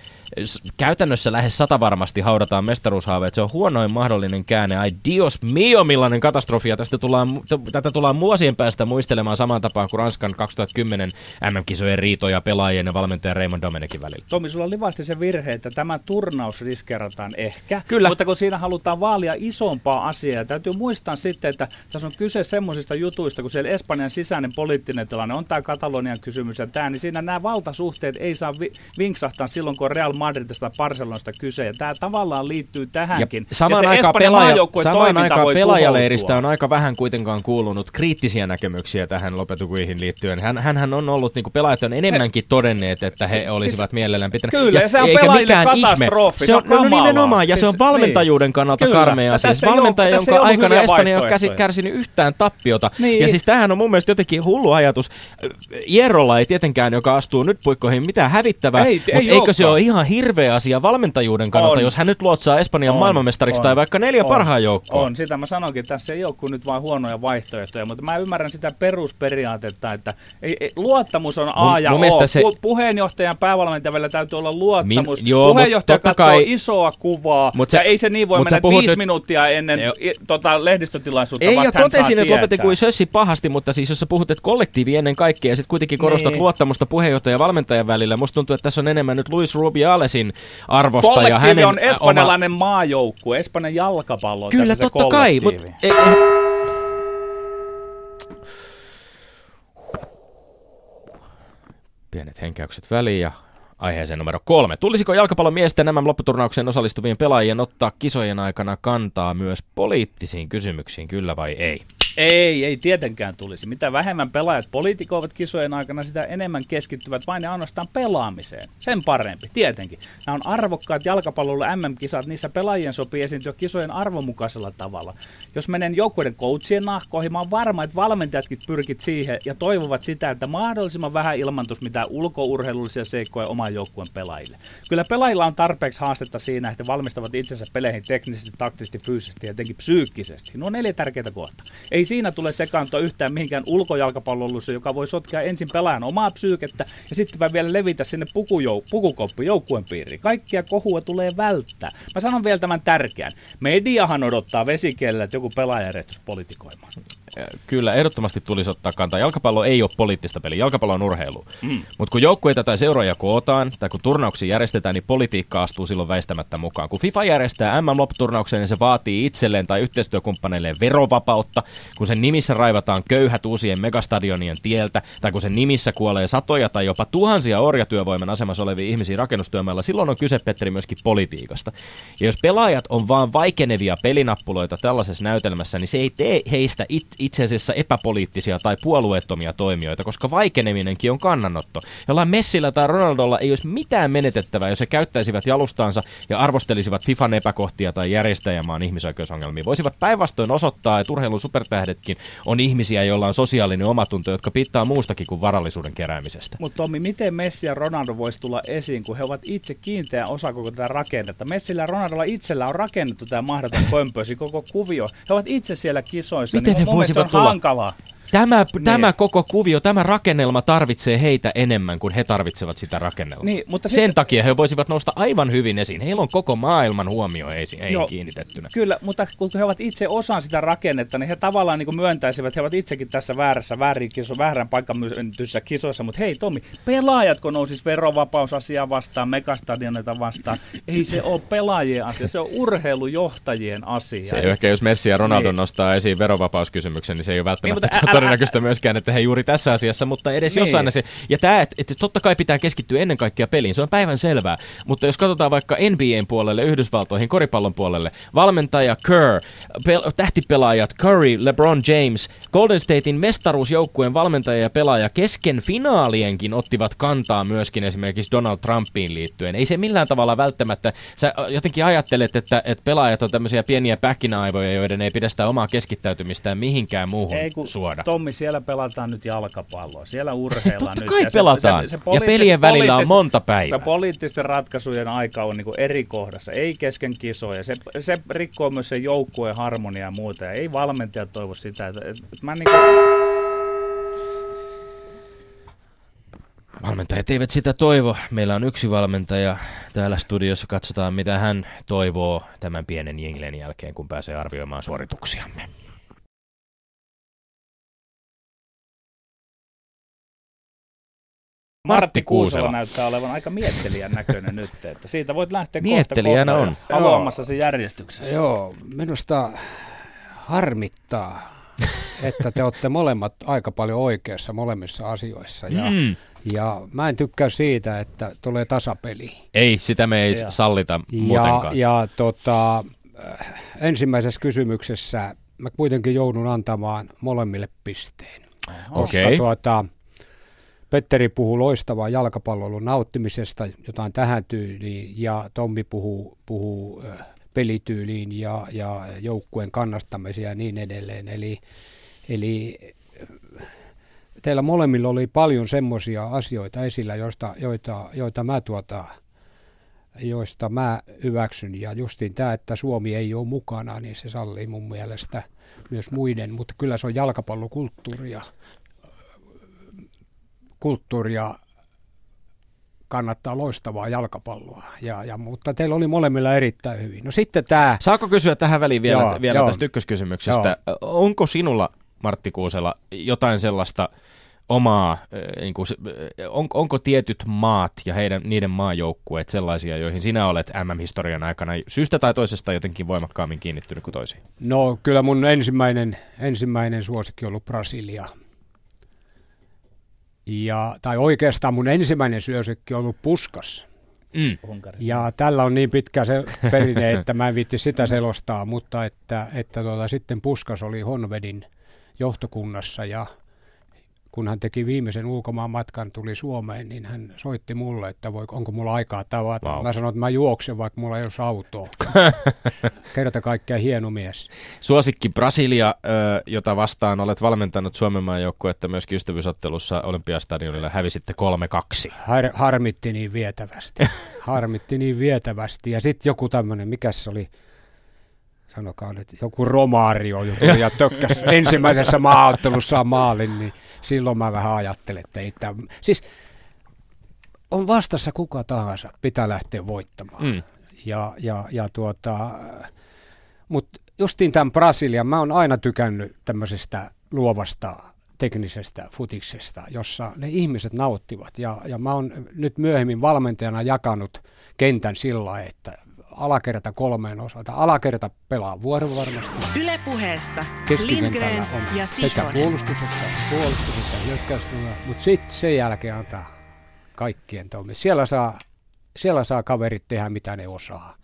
Käytännössä lähes sata varmasti haudataan mestaruushaaveet. Se on huonoin mahdollinen käänne. Ai dios mio, millainen katastrofi. Ja tästä tullaan, tätä tullaan vuosien päästä muistelemaan saman tapaan kuin Ranskan 2010 MM-kisojen riitoja pelaajien ja valmentajan Raymond Domenekin välillä. Tomi, sulla oli se virhe, että tämä turnaus riskerataan ehkä. Kyllä. Mutta kun siinä halutaan vaalia isompaa asiaa, täytyy muistaa sitten, että tässä on kyse semmoisista jutuista, kun siellä Espanjan sisäinen poliittinen tilanne on tämä Katalonian kysymys ja tämä, niin siinä nämä valtasuhteet ei saa vi- vinksahtaa silloin, kun on Real Madridista tai Barcelonasta kyse. Ja tämä tavallaan liittyy tähänkin. Ja samaan se aikaan, pelaaja, samaan aikaan pelaajaleiristä tuhoutua. on aika vähän kuitenkaan kuulunut kriittisiä näkemyksiä tähän lopetukuihin liittyen. Hän, hänhän on ollut, niin kuin pelaajat on enemmänkin todenneet, että he Siis- olisivat mielellään pitäneet. Kyllä, ja se on eikä pelaajille katastrofi, Ihme. se on no, no kamalaa. nimenomaan, ja se Siis- on valmentajuuden kannalta Kyllä, karmea. ja Siis valmentaja, ei jonka aikana Espanja ei ole kärsinyt yhtään tappiota. Niin. Ja siis tämähän on mun mielestä jotenkin hullu ajatus. Jerrolla ei tietenkään, joka astuu nyt puikkoihin, mitään hävittävää, Ei- mutta ei eikö se ole ihan hirveä asia valmentajuuden kannalta, On. jos hän nyt luotsaa Espanjan On, maailmanmestariksi on, tai vaikka neljä on, parhaan joukkoon? On, sitä mä sanoinkin, tässä ei ole kuin nyt vain huonoja vaihtoehtoja, mutta mä ymmärrän sitä perusperiaatetta, että ei, ei, luottamus on A Mun- ja mun O. se- Pu- puheenjohtajan ja päävalmentajan välillä täytyy olla luottamus. Min- joo, Puheenjohtaja katsoo kai- isoa kuvaa, Mut ja sä- ei se niin voi mennä viisi nyt- minuuttia ennen Joo. i, tota, lehdistötilaisuutta Ei, ja totesin, että lopetin kuin sössi pahasti, mutta siis jos sä puhut, että kollektiivi ennen kaikkea, ja sitten kuitenkin korostat Niin. luottamusta puheenjohtajan ja valmentajan välillä, musta tuntuu, että tässä on enemmän nyt Luis Rubialesin arvosta ja Kollektiivi hänen on espanjalainen maajoukkue, Espanjan jalkapallo Kyllä, totta kai, kollektiivi. ei, ei, Pienet henkäykset väliin ja aiheeseen numero kolme. Tulisiko jalkapallon miesten nämä lopputurnaukseen osallistuvien pelaajien ottaa kisojen aikana kantaa myös poliittisiin kysymyksiin, kyllä vai ei? Ei, ei tietenkään tulisi. Mitä vähemmän pelaajat politikoivat kisojen aikana, sitä enemmän keskittyvät vain ja ainoastaan pelaamiseen. Sen parempi, tietenkin. Nämä on arvokkaat jalkapallolla MM-kisat, niissä pelaajien sopii esiintyä kisojen arvomukaisella tavalla. Jos menen joukkueiden coachien nahkoihin, mä oon varma, että valmentajatkin pyrkit siihen ja toivovat sitä, että mahdollisimman vähän ilmantus mitään ulkourheilullisia seikkoja oman joukkueen pelaajille. Kyllä pelaajilla on tarpeeksi haastetta siinä, että valmistavat itsensä peleihin teknisesti, taktisesti, fyysisesti ja jotenkin psyykkisesti. Nuo on neljä tärkeitä kohtaa. Ei Ei siinä tule sekaantua yhtään mihinkään ulkojalkapallollussa, joka voi sotkea ensin pelaajan omaa psyykettä ja sitten vielä levitä sinne pukujou- pukukoppu joukkueen piiriin. Kaikkia kohua tulee välttää. Mä sanon vielä tämän tärkeän. Mediahan odottaa vesikielellä, että joku pelaaja politikoimaan. Kyllä, ehdottomasti tulisi ottaa kantaa. Jalkapallo ei ole poliittista peliä, jalkapallo on urheilu. Mm. Mutta kun joukkueita tai seuroja kootaan, tai kun turnauksia järjestetään, niin politiikka astuu silloin väistämättä mukaan. Kun FIFA järjestää MM-lopputurnauksen, niin se vaatii itselleen tai yhteistyökumppaneilleen verovapautta. Kun sen nimissä raivataan köyhät uusien megastadionien tieltä, tai kun sen nimissä kuolee satoja tai jopa tuhansia orjatyövoiman asemassa olevia ihmisiä rakennustyömailla, silloin on kyse, Petteri, myöskin politiikasta. Ja jos pelaajat on vaan vaikenevia pelinappuloita tällaisessa näytelmässä, niin se ei tee heistä it, itse asiassa epäpoliittisia tai puolueettomia toimijoita, koska vaikeneminenkin on kannanotto. Jollain Messillä tai Ronaldolla ei olisi mitään menetettävää, jos he käyttäisivät jalustaansa ja arvostelisivat FIFAn epäkohtia tai järjestäjämaan ihmisoikeusongelmia. Voisivat päinvastoin osoittaa, että urheilun supertähdetkin on ihmisiä, joilla on sosiaalinen omatunto, jotka pitää muustakin kuin varallisuuden keräämisestä. Mutta Tommi, miten Messi ja Ronaldo voisi tulla esiin, kun he ovat itse kiinteä osa koko tätä rakennetta? Messillä ja Ronaldolla itsellä on rakennettu tämä mahdoton pömpösi, koko kuvio. He ovat itse siellä kisoissa. Miten niin he voisivat tulla? Hankalaa. Tämä, niin. tämä koko kuvio, tämä rakennelma tarvitsee heitä enemmän kuin he tarvitsevat sitä rakennelmaa. Niin, mutta Sen sit... takia he voisivat nousta aivan hyvin esiin. Heillä on koko maailman huomio heihin Joo, kiinnitettynä. Kyllä, mutta kun he ovat itse osaan sitä rakennetta, niin he tavallaan niin kuin myöntäisivät, että he ovat itsekin tässä väärässä, väärin kiso, väärän paikkamyyntyssä kisoissa. Mutta hei Tomi, pelaajatko nousis verovapausasiaa vastaan, megastadionita vastaan? Ei se ole pelaajien asia, se on urheilujohtajien asia. Se ei ehkä, jos Messi ja Ronaldo niin. nostaa esiin verovapauskysymyksen, niin se ei ole välttämättä niin, mutta, todennäköistä myöskään, että he juuri tässä asiassa, mutta edes niin. jossain se. Ja tämä, että, että totta kai pitää keskittyä ennen kaikkea peliin, se on päivän selvää. Mutta jos katsotaan vaikka NBAn puolelle, Yhdysvaltoihin, koripallon puolelle, valmentaja Kerr, pel- tähtipelaajat Curry, LeBron James, Golden Statein mestaruusjoukkueen valmentaja ja pelaaja kesken finaalienkin ottivat kantaa myöskin esimerkiksi Donald Trumpiin liittyen. Ei se millään tavalla välttämättä, sä jotenkin ajattelet, että, että pelaajat on tämmöisiä pieniä pähkinäaivoja, joiden ei pidä sitä omaa keskittäytymistään mihinkään muuhun ei, kun suoda. Tommi, siellä pelataan nyt jalkapalloa, siellä urheillaan Totta nyt. kai pelataan, se, se, se ja pelien välillä on monta päivää. Poliittisten ratkaisujen aika on niin eri kohdassa, ei kesken kisoja. Se, se rikkoo myös se joukkueen harmonia ja muuta, ja ei valmentaja toivo sitä. Että, että mä niin kuin... Valmentajat eivät sitä toivo. Meillä on yksi valmentaja täällä studiossa. Katsotaan, mitä hän toivoo tämän pienen jinglen jälkeen, kun pääsee arvioimaan suorituksiamme. Martti Kuusela näyttää olevan aika miettelijän näköinen nyt, että siitä voit lähteä Miettelijänä kohta on. haluamassasi järjestyksessä. Joo, minusta harmittaa, että te olette molemmat aika paljon oikeassa molemmissa asioissa. Ja, mm. ja mä en tykkää siitä, että tulee tasapeli. Ei, sitä me ei ja. sallita muutenkaan. Ja, ja tota, äh, ensimmäisessä kysymyksessä mä kuitenkin joudun antamaan molemmille pisteen. Okei. Okay. Tuota, Petteri puhuu loistavaa jalkapallon nauttimisesta, jotain tähän tyyliin, ja Tommi puhuu, puhuu pelityyliin ja, ja joukkueen kannastamiseen ja niin edelleen. Eli, eli teillä molemmilla oli paljon semmoisia asioita esillä, joista, joita, joita mä tuota, joista mä hyväksyn. Ja justiin tämä, että Suomi ei ole mukana, niin se sallii mun mielestä myös muiden, mutta kyllä se on jalkapallokulttuuria kulttuuria kannattaa loistavaa jalkapalloa, ja, ja, mutta teillä oli molemmilla erittäin hyvin. No sitten tämä... Saako kysyä tähän väliin vielä, joo, vielä joo. tästä ykköskysymyksestä? Joo. Onko sinulla, Martti Kuusela, jotain sellaista omaa, niin kuin, on, onko tietyt maat ja heidän, niiden maajoukkueet sellaisia, joihin sinä olet MM-historian aikana syystä tai toisesta jotenkin voimakkaammin kiinnittynyt kuin toisiin? No kyllä mun ensimmäinen, ensimmäinen suosikki on ollut Brasilia. Ja, tai oikeastaan mun ensimmäinen syösykki on ollut Puskas. Mm. Ja tällä on niin pitkä se perinne, että mä en viitti sitä selostaa, mutta että, että tuota, sitten Puskas oli Honvedin johtokunnassa ja kun hän teki viimeisen ulkomaan matkan, tuli Suomeen, niin hän soitti mulle, että voi, onko mulla aikaa tavata. Wow. Mä sanoin, että mä juoksen, vaikka mulla ei olisi autoa. Kerta kaikkea hieno mies. Suosikki Brasilia, jota vastaan olet valmentanut Suomen maajoukkuetta myöskin ystävyysottelussa Olympiastadionilla, hävisitte 3-2. Har, harmitti niin vietävästi. harmitti niin vietävästi. Ja sitten joku tämmöinen, mikä se oli, sanokaa nyt, joku romaario joku, ja tökkäs ensimmäisessä maaottelussa maalin, niin silloin mä vähän ajattelen, että ei tämä... Siis on vastassa kuka tahansa, pitää lähteä voittamaan. Mm. Ja, ja, ja tuota, mutta justiin tämän Brasilian, mä oon aina tykännyt tämmöisestä luovasta teknisestä futiksesta, jossa ne ihmiset nauttivat. Ja, ja mä oon nyt myöhemmin valmentajana jakanut kentän sillä että alakerta kolmeen osalta. Alakerta pelaa vuorovarmasti. Yle puheessa Lindgren on ja sekä puolustus että puolustus että hyökkäys, mutta sitten sen jälkeen antaa kaikkien toimia. Siellä saa, siellä saa kaverit tehdä mitä ne osaa.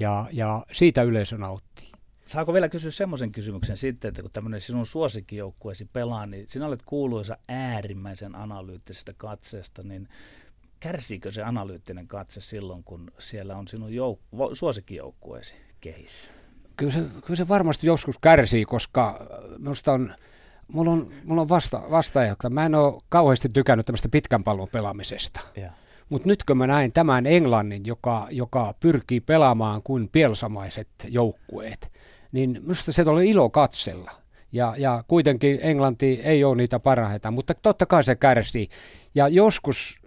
Ja, ja siitä yleisö nauttii. Saako vielä kysyä semmoisen kysymyksen sitten, että kun tämmöinen sinun suosikkijoukkueesi pelaa, niin sinä olet kuuluisa äärimmäisen analyyttisestä katseesta, niin kärsiikö se analyyttinen katse silloin, kun siellä on sinun jouk- suosikkijoukkueesi kehissä? Kyllä se, kyllä se varmasti joskus kärsii, koska minusta on, mulla on, mulla on vasta, vastaaja, mä en ole kauheasti tykännyt tämmöistä pitkän pallon pelaamisesta. Mutta nyt kun mä näin tämän Englannin, joka, joka pyrkii pelaamaan kuin pielsamaiset joukkueet, niin minusta se oli ilo katsella. Ja, ja kuitenkin Englanti ei ole niitä parhaita, mutta totta kai se kärsii. Ja joskus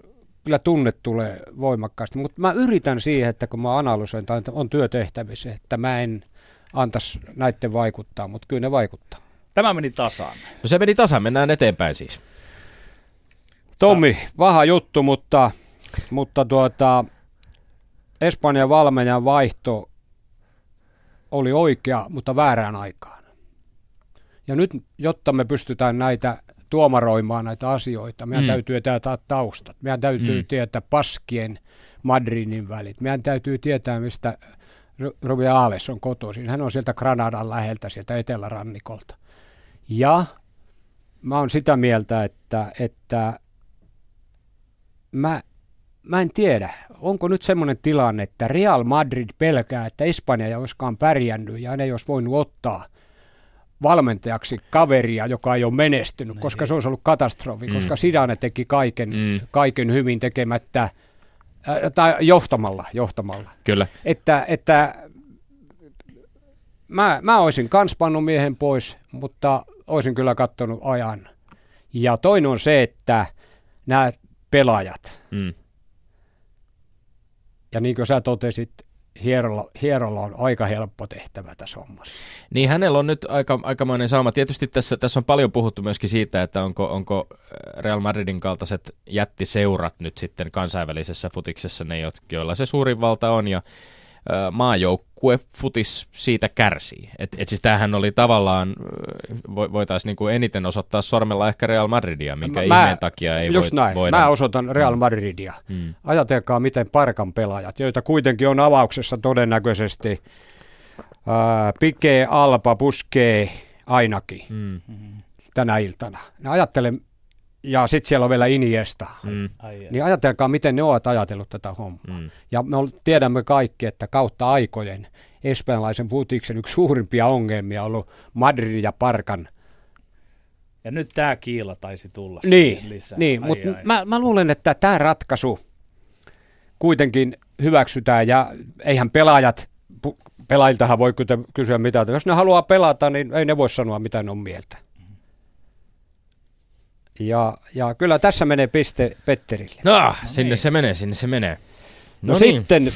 kyllä tunne tulee voimakkaasti, mutta mä yritän siihen, että kun mä analysoin, tai on työtehtävissä, että mä en antaisi näiden vaikuttaa, mutta kyllä ne vaikuttaa. Tämä meni tasaan. No se meni tasaan, mennään eteenpäin siis. Tommi, vaha juttu, mutta, mutta tuota, Espanjan valmenjan vaihto oli oikea, mutta väärään aikaan. Ja nyt, jotta me pystytään näitä tuomaroimaan näitä asioita, meidän mm. täytyy tietää taustat. Meidän täytyy mm. tietää paskien Madridin välit. Meidän täytyy tietää, mistä Rubiales on kotoisin. Hän on sieltä Granadan läheltä, sieltä etelärannikolta. Ja mä oon sitä mieltä, että, että mä, mä en tiedä, onko nyt semmoinen tilanne, että Real Madrid pelkää, että Espanja ei olisikaan pärjännyt ja ne ei olisi voinut ottaa valmentajaksi kaveria, joka ei ole menestynyt, niin. koska se olisi ollut katastrofi, mm. koska Sidane teki kaiken, mm. kaiken hyvin tekemättä, äh, tai johtamalla, johtamalla. Kyllä. Että, että mä, mä olisin kans pannut miehen pois, mutta olisin kyllä katsonut ajan. Ja toinen on se, että nämä pelaajat, mm. ja niin kuin sä totesit, Hierolla, Hierolla on aika helppo tehtävä tässä hommassa. Niin hänellä on nyt aika, aikamoinen sauma. Tietysti tässä, tässä on paljon puhuttu myöskin siitä, että onko, onko Real Madridin kaltaiset jättiseurat nyt sitten kansainvälisessä futiksessa ne, joilla se suurin valta on ja maajoukkue futis siitä kärsii. Et, et siis tämähän oli tavallaan, voitaisiin niinku eniten osoittaa sormella ehkä Real Madridia, minkä mä, ihmeen takia ei just voi, näin. voida. Mä osoitan Real mm. Madridia. Mm. Ajatelkaa, miten Parkan pelaajat, joita kuitenkin on avauksessa todennäköisesti ää, Pike, Alpa, Buske ainakin mm. tänä iltana. Ne ajattelen, ja sitten siellä on vielä Iniesta. Mm. Niin ajatelkaa, miten ne ovat ajatellut tätä hommaa. Mm. Ja me tiedämme kaikki, että kautta aikojen espanjalaisen putiksen yksi suurimpia ongelmia on ollut Madrid ja Parkan. Ja nyt tämä kiila taisi tulla niin, lisää. Niin, mutta mä, mä luulen, että tämä ratkaisu kuitenkin hyväksytään ja eihän pelaajat, pelaajiltahan voi kysyä mitä, jos ne haluaa pelata, niin ei ne voi sanoa mitä ne on mieltä. Ja, ja kyllä tässä menee piste Petterille. No, no sinne niin. se menee, sinne se menee. No, no niin. sitten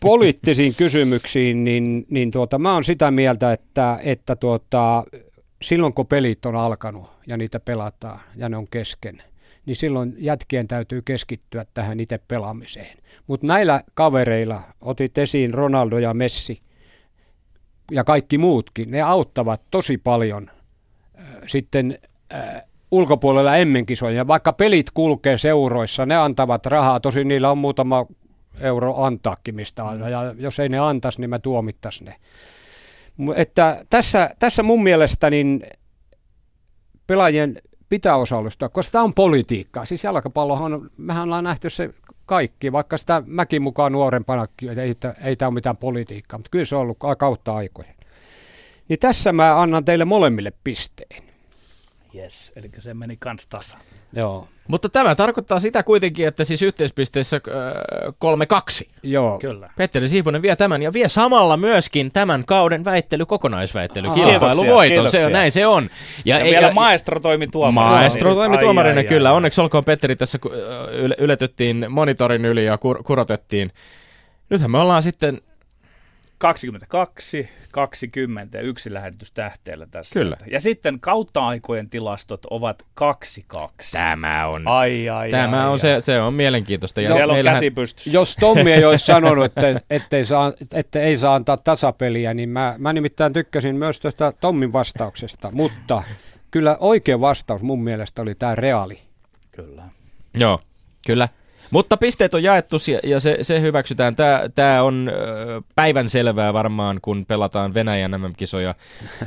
poliittisiin kysymyksiin, niin, niin tuota, mä oon sitä mieltä, että, että tuota, silloin kun pelit on alkanut ja niitä pelataan ja ne on kesken, niin silloin jätkien täytyy keskittyä tähän itse pelaamiseen. Mutta näillä kavereilla, otit esiin Ronaldo ja Messi ja kaikki muutkin, ne auttavat tosi paljon äh, sitten äh, ulkopuolella emmenkisoja. Vaikka pelit kulkee seuroissa, ne antavat rahaa. Tosin niillä on muutama euro antaakin mistä mm. ja jos ei ne antaisi, niin mä tuomittais ne. Että tässä, tässä mun mielestä niin pelaajien pitää osallistua, koska tämä on politiikkaa. Siis jalkapallohan, mehän ollaan nähty se kaikki, vaikka sitä mäkin mukaan nuorempana, että ei, ei tämä ole mitään politiikkaa, mutta kyllä se on ollut kautta aikojen. Niin tässä mä annan teille molemmille pisteen. Yes, eli se meni kans tasan. Joo, Mutta tämä tarkoittaa sitä kuitenkin, että siis yhteispisteissä äh, 3-2. joo. Kyllä. Petteri Siivonen vie tämän ja vie samalla myöskin tämän kauden väittely, kokonaisväittely, kilpailuvoiton. Kiitoksia, Se on, näin se on. Ja, ja vielä maestro toimi tuomarina. Maestro toimi Ai, tuomarina, ai, kyllä. ai. Onneksi olkoon Petteri tässä kun, äh, yle- yletyttiin monitorin yli ja kur- kurotettiin. Nythän me ollaan sitten 22, 20 ja yksi lähetys tähteellä tässä. Kyllä. Ja sitten kautta aikojen tilastot ovat 2-2. Tämä on. Ai, ai, Tämä ai, on ai. se, se on mielenkiintoista. Ja Siellä on meillähän- käsi pystyssä. Jos Tommi ei olisi sanonut, että, ettei saa, että ei saa antaa tasapeliä, niin mä, mä nimittäin tykkäsin myös tuosta Tommin vastauksesta, mutta kyllä oikea vastaus mun mielestä oli tämä reaali. Kyllä. Joo, kyllä. Mutta pisteet on jaettu ja se, se hyväksytään. Tämä, tämä on päivän selvää varmaan, kun pelataan Venäjän MM-kisoja.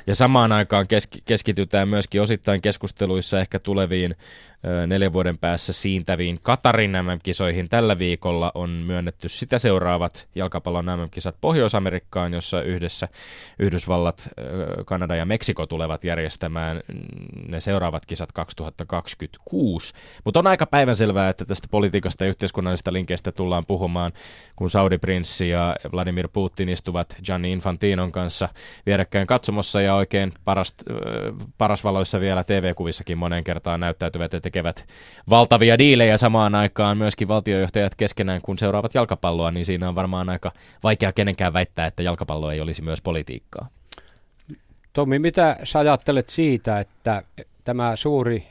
Ja samaan aikaan keski- keskitytään myöskin osittain keskusteluissa ehkä tuleviin neljän vuoden päässä siintäviin Katarin MM-kisoihin. Tällä viikolla on myönnetty sitä seuraavat jalkapallon MM-kisat Pohjois-Amerikkaan, jossa yhdessä Yhdysvallat, Kanada ja Meksiko tulevat järjestämään ne seuraavat kisat 2026. Mutta on aika päivänselvää, että tästä politiikasta ja yhteiskunnallisista linkeistä tullaan puhumaan, kun Saudi-prinssi ja Vladimir Putin istuvat Gianni Infantinon kanssa vierekkäin katsomossa ja oikein paras, äh, parasvaloissa vielä TV-kuvissakin moneen kertaan näyttäytyvät ja tekevät valtavia diilejä samaan aikaan myöskin valtiojohtajat keskenään, kun seuraavat jalkapalloa, niin siinä on varmaan aika vaikea kenenkään väittää, että jalkapallo ei olisi myös politiikkaa. Tommi, mitä sä ajattelet siitä, että tämä suuri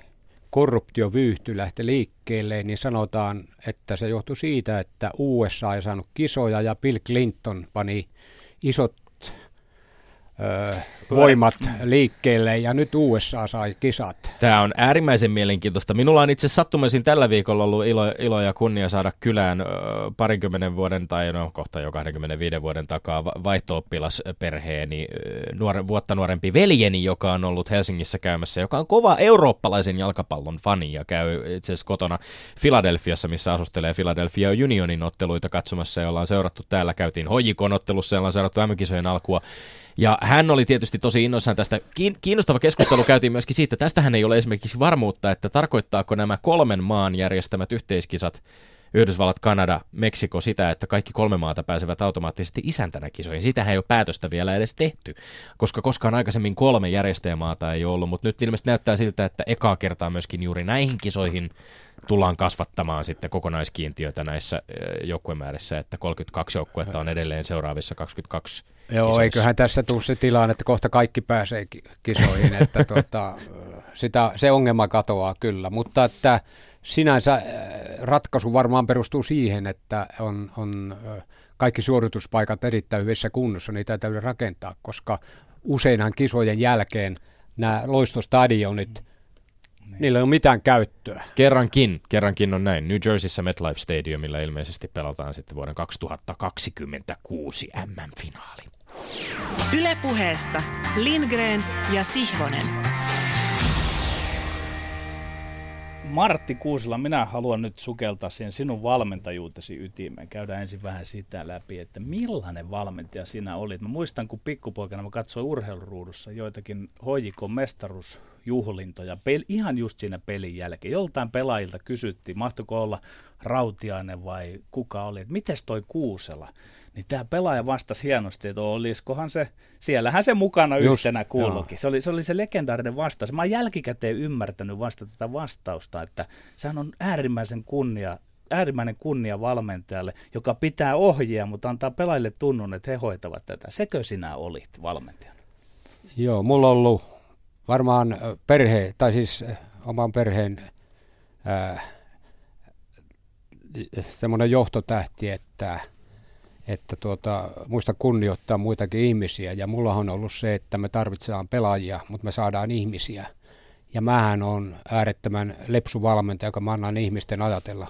korruptiovyyhty lähti liikkeelle, niin sanotaan, että se johtui siitä, että USA ei saanut kisoja ja Bill Clinton pani isot voimat liikkeelle ja nyt USA sai kisat. Tämä on äärimmäisen mielenkiintoista. Minulla on itse sattumaisin tällä viikolla ollut ilo, ilo ja kunnia saada kylään ö, parinkymmenen vuoden tai no kohta jo 25 vuoden takaa va- vaihto-oppilasperheeni nuore, vuotta nuorempi veljeni, joka on ollut Helsingissä käymässä, joka on kova eurooppalaisen jalkapallon fani ja käy itse asiassa kotona Filadelfiassa, missä asustelee Philadelphia Unionin otteluita katsomassa ja ollaan seurattu täällä. Käytiin Hojikon ottelussa ja ollaan seurattu M-kisojen alkua. Ja hän oli tietysti tosi innoissaan tästä. Kiin- Kiinnostava keskustelu käytiin myöskin siitä, tästähän ei ole esimerkiksi varmuutta, että tarkoittaako nämä kolmen maan järjestämät yhteiskisat, Yhdysvallat, Kanada, Meksiko, sitä, että kaikki kolme maata pääsevät automaattisesti isäntänä kisoihin. Sitähän ei ole päätöstä vielä edes tehty, koska koskaan aikaisemmin kolme järjestäjämaata ei ollut, mutta nyt ilmeisesti näyttää siltä, että ekaa kertaa myöskin juuri näihin kisoihin tullaan kasvattamaan sitten kokonaiskiintiötä näissä joukkuemäärissä, että 32 joukkuetta on edelleen seuraavissa 22 Joo, kisoissa. eiköhän tässä tule se tilanne, että kohta kaikki pääsee ki- kisoihin, että tuota, sitä, se ongelma katoaa kyllä, mutta että sinänsä äh, ratkaisu varmaan perustuu siihen, että on, on kaikki suorituspaikat erittäin hyvissä kunnossa, niitä täytyy rakentaa, koska useinhan kisojen jälkeen nämä loistostadionit, niillä ei ole mitään käyttöä. Kerrankin, kerrankin on näin. New Jerseyssä MetLife Stadiumilla ilmeisesti pelataan sitten vuoden 2026 MM-finaali. Ylepuheessa Lindgren ja Sihvonen. Martti Kuusila, minä haluan nyt sukeltaa siihen sinun valmentajuutesi ytimeen. Käydään ensin vähän sitä läpi, että millainen valmentaja sinä olit. Mä muistan, kun pikkupoikana mä katsoin urheiluruudussa joitakin hoijikon mestaruusjuhlintoja, pel- ihan just siinä pelin jälkeen. Joltain pelaajilta kysyttiin, mahtoiko olla Rautiainen vai kuka oli, että mites toi Kuusela? Niin tämä pelaaja vastasi hienosti, että olisikohan se, siellähän se mukana Just, yhtenä kuuluukin. Se oli, se oli se legendaarinen vastaus. Mä oon jälkikäteen ymmärtänyt vasta tätä vastausta, että sehän on äärimmäisen kunnia, äärimmäinen kunnia valmentajalle, joka pitää ohjea, mutta antaa pelaajille tunnun, että he hoitavat tätä. Sekö sinä olit valmentajana? Joo, mulla on ollut varmaan perhe, tai siis oman perheen äh, semmoinen johtotähti, että, että tuota, muista kunnioittaa muitakin ihmisiä. Ja mulla on ollut se, että me tarvitsemme pelaajia, mutta me saadaan ihmisiä. Ja mähän on äärettömän lepsu valmentaja, joka mä annan ihmisten ajatella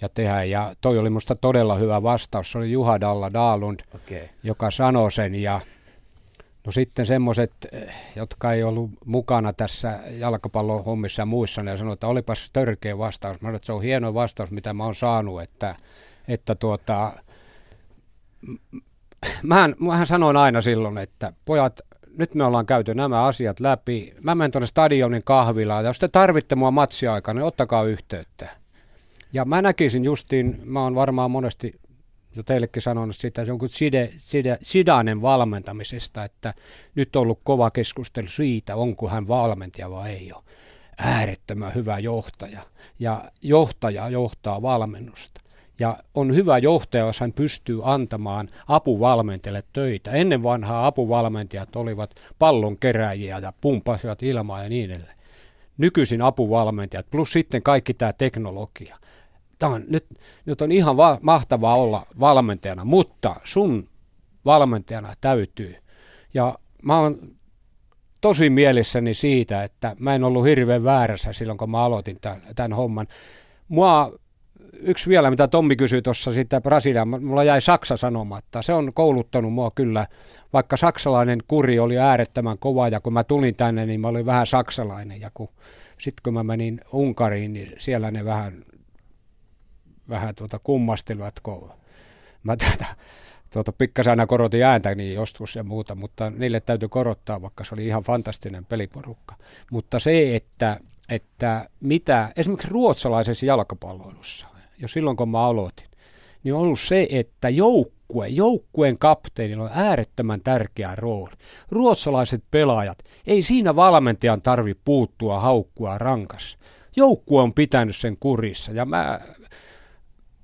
ja tehdä. Ja toi oli musta todella hyvä vastaus. Se oli Juha Dalla Daalund. Okay. joka sanoi sen ja no sitten semmoiset, jotka ei ollut mukana tässä jalkapallon hommissa ja muissa, ne sanoi, että olipas törkeä vastaus. Mä sanoin, että se on hieno vastaus, mitä mä oon saanut, että, että tuota, mähän, mähän sanoin aina silloin, että pojat, nyt me ollaan käyty nämä asiat läpi. Mä menen tuonne stadionin kahvilaan, ja jos te tarvitte mua matsiaikana, niin ottakaa yhteyttä. Ja mä näkisin justiin, mä oon varmaan monesti jo teillekin sanonut sitä, se on kuin side, side, sidainen valmentamisesta, että nyt on ollut kova keskustelu siitä, onko hän valmentaja vai ei ole. Äärettömän hyvä johtaja. Ja johtaja johtaa valmennusta. Ja on hyvä johtaja, jos hän pystyy antamaan apuvalmentajille töitä. Ennen vanhaa apuvalmentajat olivat pallon keräjiä ja pumpasivat ilmaa ja niin edelleen. Nykyisin apuvalmentajat plus sitten kaikki tämä teknologia. Tämä on, nyt, nyt on ihan va- mahtavaa olla valmentajana, mutta sun valmentajana täytyy. Ja mä oon tosi mielissäni siitä, että mä en ollut hirveän väärässä silloin, kun mä aloitin tämän, tämän homman. Mua yksi vielä, mitä Tommi kysyi tuossa sitten Brasilian, mulla jäi Saksa sanomatta. Se on kouluttanut mua kyllä, vaikka saksalainen kuri oli äärettömän kova ja kun mä tulin tänne, niin mä olin vähän saksalainen ja kun sitten kun mä menin Unkariin, niin siellä ne vähän, vähän tuota kummastelivat, kun mä tätä tuota, pikkasen aina korotin ääntä niin joskus ja muuta, mutta niille täytyy korottaa, vaikka se oli ihan fantastinen peliporukka. Mutta se, että, että mitä esimerkiksi ruotsalaisessa jalkapalloilussa, jo silloin kun mä aloitin, niin on ollut se, että joukkue, joukkueen kapteenilla on äärettömän tärkeä rooli. Ruotsalaiset pelaajat, ei siinä valmentajan tarvi puuttua haukkua rankas. Joukkue on pitänyt sen kurissa ja mä,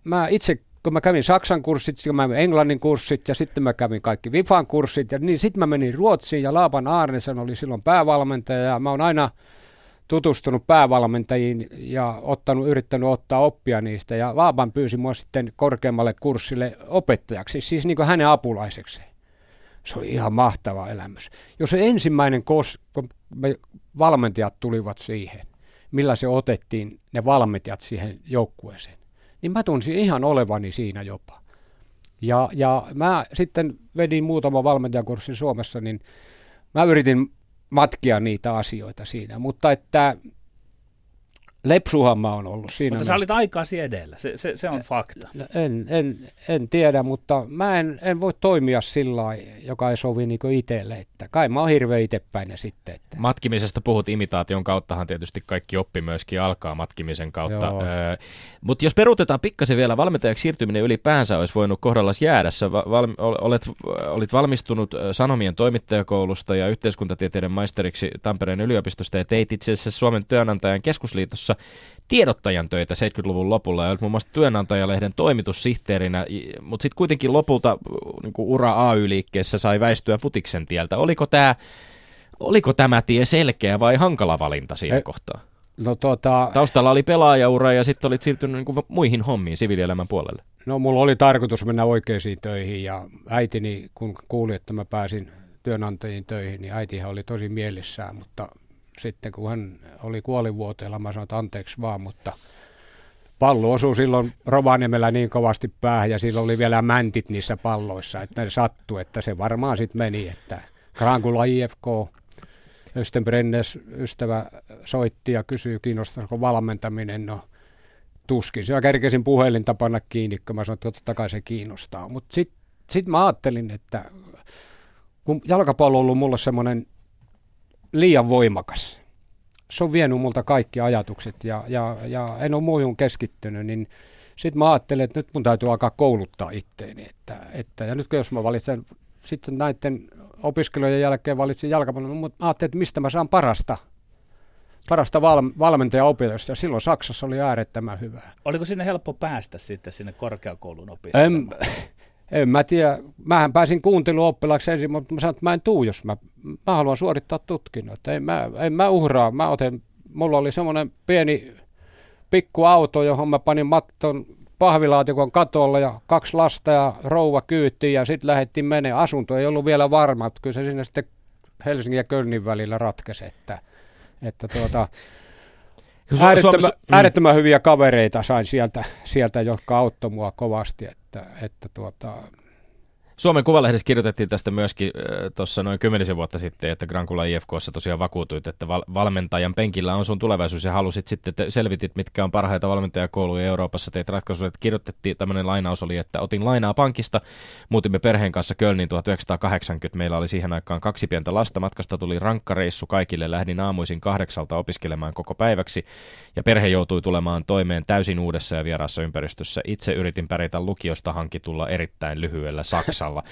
mä itse kun mä kävin Saksan kurssit, mä kävin Englannin kurssit ja sitten mä kävin kaikki Vifan kurssit ja niin sitten mä menin Ruotsiin ja Laapan Aarnesen oli silloin päävalmentaja ja mä oon aina tutustunut päävalmentajiin ja ottanut, yrittänyt ottaa oppia niistä. Ja Laaban pyysi mua sitten korkeammalle kurssille opettajaksi, siis niin kuin hänen apulaisekseen. Se oli ihan mahtava elämys. Jos se ensimmäinen kos, kun me valmentajat tulivat siihen, millä se otettiin ne valmentajat siihen joukkueeseen, niin mä tunsin ihan olevani siinä jopa. Ja, ja mä sitten vedin muutama valmentajakurssin Suomessa, niin mä yritin matkia niitä asioita siinä. Mutta että lepsuhan mä oon ollut siinä. Mutta sä olit aikaasi edellä, se, se, se on fakta. En, en, en tiedä, mutta mä en, en voi toimia sillä joka ei sovi niin itselle. Että kai mä oon hirveän itsepäinen sitten. Että. Matkimisesta puhut imitaation kauttahan tietysti kaikki oppi myöskin alkaa matkimisen kautta. Öö, mutta jos peruutetaan pikkasen vielä, valmentajaksi siirtyminen ylipäänsä olisi voinut kohdallas jäädä. Sä val, olet, olit valmistunut Sanomien toimittajakoulusta ja yhteiskuntatieteiden maisteriksi Tampereen yliopistosta ja teit itse asiassa Suomen työnantajan keskusliitossa tiedottajan töitä 70-luvun lopulla ja olet muun muassa työnantajalehden toimitussihteerinä, mutta sitten kuitenkin lopulta niin ura AY-liikkeessä sai väistyä futiksen tieltä. Oliko tämä oliko tämä tie selkeä vai hankala valinta siinä e- kohtaa? No, tuota... Taustalla oli pelaajaura ja sitten olit siirtynyt niin kuin muihin hommiin siviilielämän puolelle. No mulla oli tarkoitus mennä oikeisiin töihin ja äitini, kun kuuli, että mä pääsin työnantajiin töihin, niin äitihän oli tosi mielissään, mutta sitten kun hän oli kuolivuoteella, mä sanoin, että anteeksi vaan, mutta pallo osui silloin Rovaniemellä niin kovasti päähän ja silloin oli vielä mäntit niissä palloissa, että ne sattui, että se varmaan sitten meni, että Krankula IFK, Östen Brennes ystävä soitti ja kysyi, kiinnostaisiko valmentaminen, no tuskin. Siellä kerkesin puhelinta panna kiinni, kun mä sanoin, että totta kai se kiinnostaa. Mutta sitten sit mä ajattelin, että kun jalkapallo on ollut mulle semmoinen liian voimakas. Se on vienyt multa kaikki ajatukset ja, ja, ja en ole muuhun keskittynyt, niin sitten mä ajattelin, että nyt mun täytyy alkaa kouluttaa itteeni. Että, että, ja nyt jos mä valitsen sitten näiden opiskelujen jälkeen valitsin jalkapallon, mutta ajattelin, että mistä mä saan parasta parasta val- valmentaja-opetusta ja silloin Saksassa oli äärettömän hyvää. Oliko sinne helppo päästä sitten sinne korkeakoulun opiskelemaan? En mä tiedä. Mähän pääsin kuunteluoppilaaksi ensin, mutta mä sanoin, että mä en tuu, jos mä, mä haluan suorittaa tutkinnot. En mä, en mä uhraa. Mä otin, mulla oli semmoinen pieni pikku auto, johon mä panin matton pahvilaatikon katolla ja kaksi lasta ja rouva kyytti ja sitten lähdettiin menee. Asunto ei ollut vielä varma, että kyllä se sinne sitten Helsingin ja Kölnin välillä ratkesi, että, että tuota, äärettömän, mm. äärettömän hyviä kavereita sain sieltä, sieltä jotka auttoi mua kovasti. Että, että tuota... Suomen Kuvalehdessä kirjoitettiin tästä myöskin äh, tuossa noin kymmenisen vuotta sitten, että Grankula IFKssa tosiaan vakuutuit, että val- valmentajan penkillä on sun tulevaisuus ja halusit sitten, te selvitit, mitkä on parhaita valmentajakouluja Euroopassa, teit ratkaisuja, että kirjoitettiin tämmöinen lainaus oli, että otin lainaa pankista, muutimme perheen kanssa Kölniin 1980, meillä oli siihen aikaan kaksi pientä lasta, matkasta tuli rankkareissu kaikille, lähdin aamuisin kahdeksalta opiskelemaan koko päiväksi ja perhe joutui tulemaan toimeen täysin uudessa ja vieraassa ympäristössä. Itse yritin pärjätä lukiosta hankitulla erittäin lyhyellä Saksalla.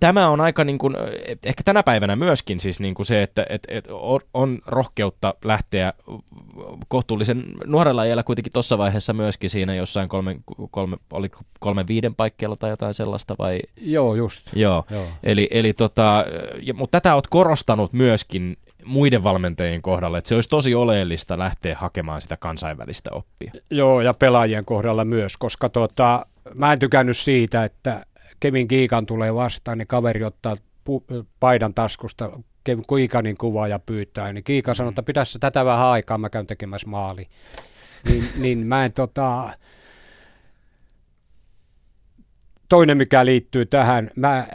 Tämä on aika niin kuin, ehkä tänä päivänä myöskin siis niin kuin se, että et, et on rohkeutta lähteä kohtuullisen nuorella iällä kuitenkin tuossa vaiheessa myöskin siinä jossain kolme, kolme, oli kolme viiden paikkeilla tai jotain sellaista vai? Joo, just. Joo, Joo. Eli, eli tota, ja, mutta tätä olet korostanut myöskin muiden valmentajien kohdalla, että se olisi tosi oleellista lähteä hakemaan sitä kansainvälistä oppia. Joo, ja pelaajien kohdalla myös, koska tota, mä en tykännyt siitä, että Kevin Kiikan tulee vastaan, niin kaveri ottaa pu- paidan taskusta Kiikanin kuvaa ja pyytää, niin Kiika sanoo, että pitäisi tätä vähän aikaa, mä käyn tekemässä maali. Niin, niin mä en tota... Toinen, mikä liittyy tähän, mä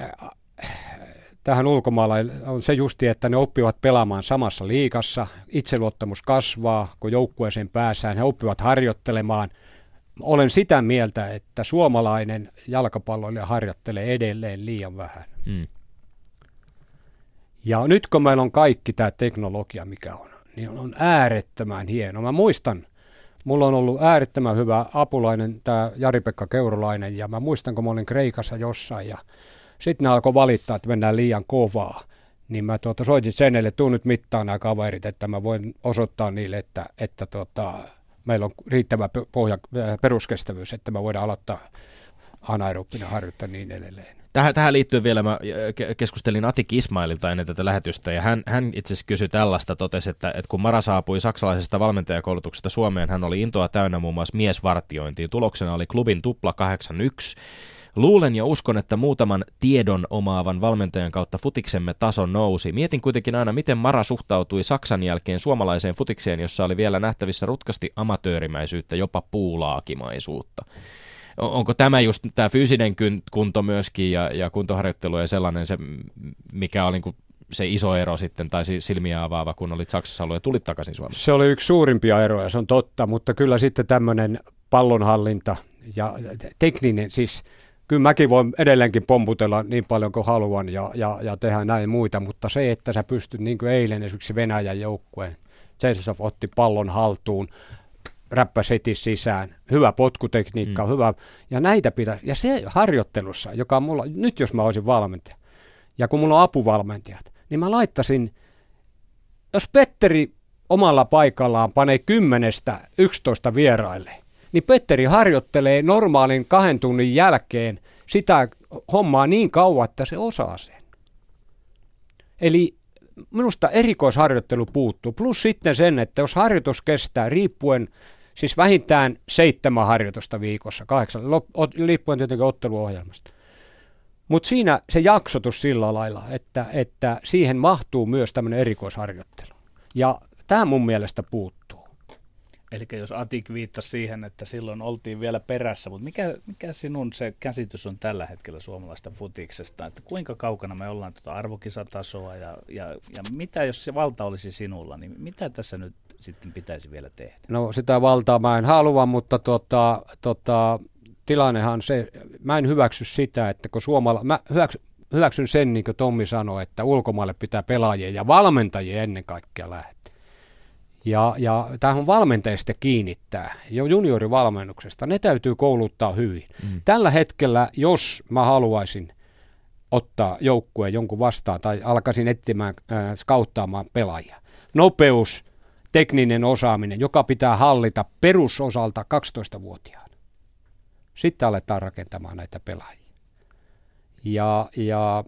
tähän ulkomailla on se justi, että ne oppivat pelaamaan samassa liikassa, itseluottamus kasvaa, kun joukkueeseen pääsään, he oppivat harjoittelemaan. Olen sitä mieltä, että suomalainen jalkapalloilija harjoittelee edelleen liian vähän. Mm. Ja nyt kun meillä on kaikki tämä teknologia, mikä on, niin on äärettömän hieno. Mä muistan, mulla on ollut äärettömän hyvä apulainen, tämä Jari-Pekka Keurulainen, ja mä muistan, kun mä olin Kreikassa jossain, ja sitten ne alkoi valittaa, että mennään liian kovaa. Niin mä tuota, soitin sen, että tuu nyt mittaan nämä kaverit, että mä voin osoittaa niille, että, että tuota, meillä on riittävä pohja, äh, peruskestävyys, että me voidaan aloittaa anaerooppinen harjoittaa niin edelleen. Tähän, tähän liittyen vielä mä äh, keskustelin Atik Ismaililta ennen tätä lähetystä, ja hän, hän itse asiassa kysyi tällaista, totesi, että, että kun Mara saapui saksalaisesta valmentajakoulutuksesta Suomeen, hän oli intoa täynnä muun muassa miesvartiointiin. Tuloksena oli klubin tupla 81, Luulen ja uskon, että muutaman tiedon omaavan valmentajan kautta futiksemme taso nousi. Mietin kuitenkin aina, miten Mara suhtautui Saksan jälkeen suomalaiseen futikseen, jossa oli vielä nähtävissä rutkasti amatöörimäisyyttä, jopa puulaakimaisuutta. Onko tämä just tämä fyysinen kunto myöskin ja, ja kuntoharjoittelu ja sellainen se, mikä oli niin se iso ero sitten, tai silmiä avaava, kun olit Saksassa ollut ja tulit takaisin Suomeen? Se oli yksi suurimpia eroja, se on totta, mutta kyllä sitten tämmöinen pallonhallinta ja tekninen, siis kyllä mäkin voin edelleenkin pomputella niin paljon kuin haluan ja, ja, ja tehdä näin muita, mutta se, että sä pystyt niin kuin eilen esimerkiksi Venäjän joukkueen, Chelsea otti pallon haltuun, räppäsi heti sisään, hyvä potkutekniikka, mm. hyvä, ja näitä pitää, ja se harjoittelussa, joka on mulla, nyt jos mä olisin valmentaja, ja kun mulla on apuvalmentajat, niin mä laittasin, jos Petteri omalla paikallaan panee kymmenestä 11 vieraille, niin Petteri harjoittelee normaalin kahden tunnin jälkeen sitä hommaa niin kauan, että se osaa sen. Eli minusta erikoisharjoittelu puuttuu. Plus sitten sen, että jos harjoitus kestää riippuen, siis vähintään seitsemän harjoitusta viikossa, kahdeksan, riippuen tietenkin otteluohjelmasta. Mutta siinä se jaksotus sillä lailla, että, että siihen mahtuu myös tämmöinen erikoisharjoittelu. Ja tämä mun mielestä puuttuu. Eli jos Atik viittasi siihen, että silloin oltiin vielä perässä, mutta mikä, mikä sinun se käsitys on tällä hetkellä suomalaista futiksesta, että kuinka kaukana me ollaan tuota arvokisatasoa ja, ja, ja mitä jos se valta olisi sinulla, niin mitä tässä nyt sitten pitäisi vielä tehdä? No sitä valtaa mä en halua, mutta tota, tota, tilannehan se, mä en hyväksy sitä, että kun suomala, mä hyväksy, hyväksyn sen, niin kuin Tommi sanoi, että ulkomaille pitää pelaajien ja valmentajien ennen kaikkea lähteä. Ja, ja tähän valmentajista kiinnittää, jo juniorivalmennuksesta, ne täytyy kouluttaa hyvin. Mm. Tällä hetkellä, jos mä haluaisin ottaa joukkueen jonkun vastaan tai alkaisin etsimään, äh, skauttaamaan pelaajia, nopeus, tekninen osaaminen, joka pitää hallita perusosalta 12-vuotiaana. Sitten aletaan rakentamaan näitä pelaajia. Ja, ja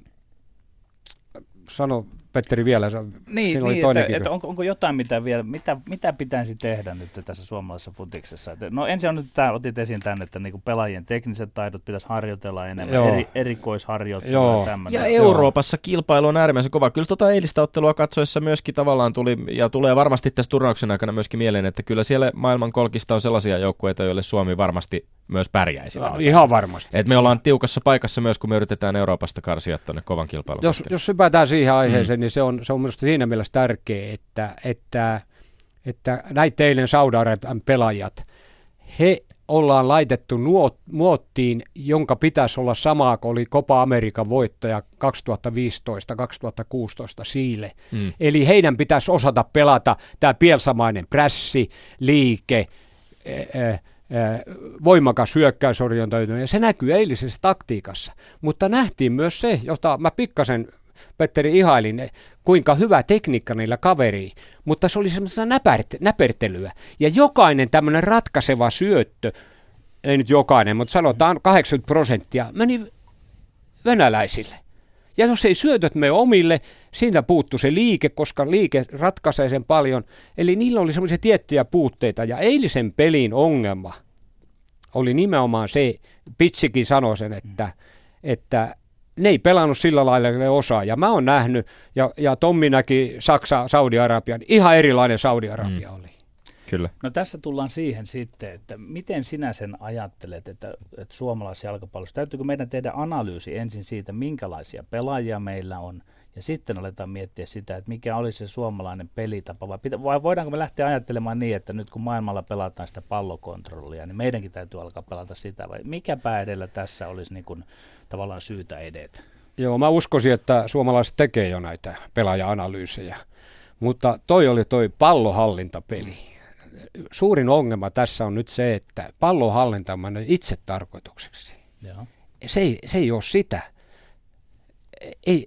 sano Petteri vielä, niin, niin että, että onko, onko jotain, mitä, vielä, mitä, mitä pitäisi tehdä nyt tässä suomalaisessa futiksessa? Että, no ensin on nyt tämä, otit esiin tämän, että niinku pelaajien tekniset taidot pitäisi harjoitella enemmän, eri, erikoisharjoittelua ja Ja Euroopassa Joo. kilpailu on äärimmäisen kova. Kyllä tuota eilistä ottelua katsoessa myöskin tavallaan tuli, ja tulee varmasti tässä turnauksen aikana myöskin mieleen, että kyllä siellä maailman kolkista on sellaisia joukkueita, joille Suomi varmasti myös pärjäisivät. No, ihan varmasti. Et me ollaan tiukassa paikassa myös, kun me yritetään Euroopasta karsia tuonne kovan kilpailun. Jos, jos sypätään siihen aiheeseen, mm. niin se on, se on minusta siinä mielessä tärkeää, että, että, että näitä teille Saudi Arabian pelaajat, he ollaan laitettu nuot, muottiin, jonka pitäisi olla sama kuin oli Copa Amerikan voittaja 2015-2016 Siile. Mm. Eli heidän pitäisi osata pelata tämä pielsamainen prässi, liike, ää, voimakas hyökkäysorientoituminen, ja se näkyy eilisessä taktiikassa. Mutta nähtiin myös se, jota mä pikkasen Petteri ihailin, kuinka hyvä tekniikka niillä kaveri, mutta se oli semmoista näpärt- näpertelyä. Ja jokainen tämmöinen ratkaiseva syöttö, ei nyt jokainen, mutta sanotaan 80 prosenttia, meni venäläisille. Ja jos ei syötöt mene omille, siinä puuttuu se liike, koska liike ratkaisee sen paljon. Eli niillä oli semmoisia tiettyjä puutteita. Ja eilisen pelin ongelma oli nimenomaan se, Pitsikin sanoi sen, että, että ne ei pelannut sillä lailla, ne osaa. Ja mä oon nähnyt, ja, ja Tommi näki Saksa, Saudi-Arabian, ihan erilainen Saudi-Arabia mm. oli. Kyllä. No tässä tullaan siihen sitten, että miten sinä sen ajattelet, että, että suomalaisjalkapallossa, täytyykö meidän tehdä analyysi ensin siitä, minkälaisia pelaajia meillä on, ja sitten aletaan miettiä sitä, että mikä olisi se suomalainen pelitapa, vai, pitä, vai voidaanko me lähteä ajattelemaan niin, että nyt kun maailmalla pelataan sitä pallokontrollia, niin meidänkin täytyy alkaa pelata sitä, vai mikä edellä tässä olisi niin kuin, tavallaan syytä edetä? Joo, mä uskoisin, että suomalaiset tekee jo näitä pelaaja-analyysejä, mutta toi oli toi pallohallintapeli suurin ongelma tässä on nyt se, että pallonhallinta on itse tarkoitukseksi. Se ei, se ei ole sitä. Ei,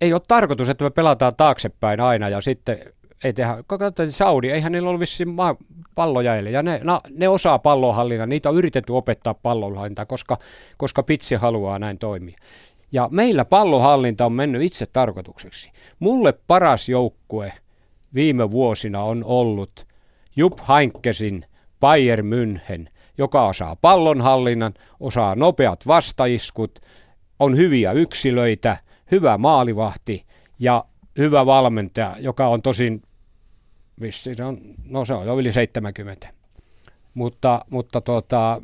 ei ole tarkoitus, että me pelataan taaksepäin aina ja sitten ei tehdä, katsotaan Saudi, eihän niillä ole vissiin maa, palloja ja ne, na, ne osaa pallonhallinnan, niitä on yritetty opettaa pallonhallintaa, koska, koska pitsi haluaa näin toimia. Ja meillä pallonhallinta on mennyt itse tarkoitukseksi. Mulle paras joukkue viime vuosina on ollut Jupp Heynckessin Bayern München, joka osaa pallonhallinnan, osaa nopeat vastaiskut, on hyviä yksilöitä, hyvä maalivahti ja hyvä valmentaja, joka on tosin, vissi, se on, no se on jo yli 70. Mutta, mutta tuota,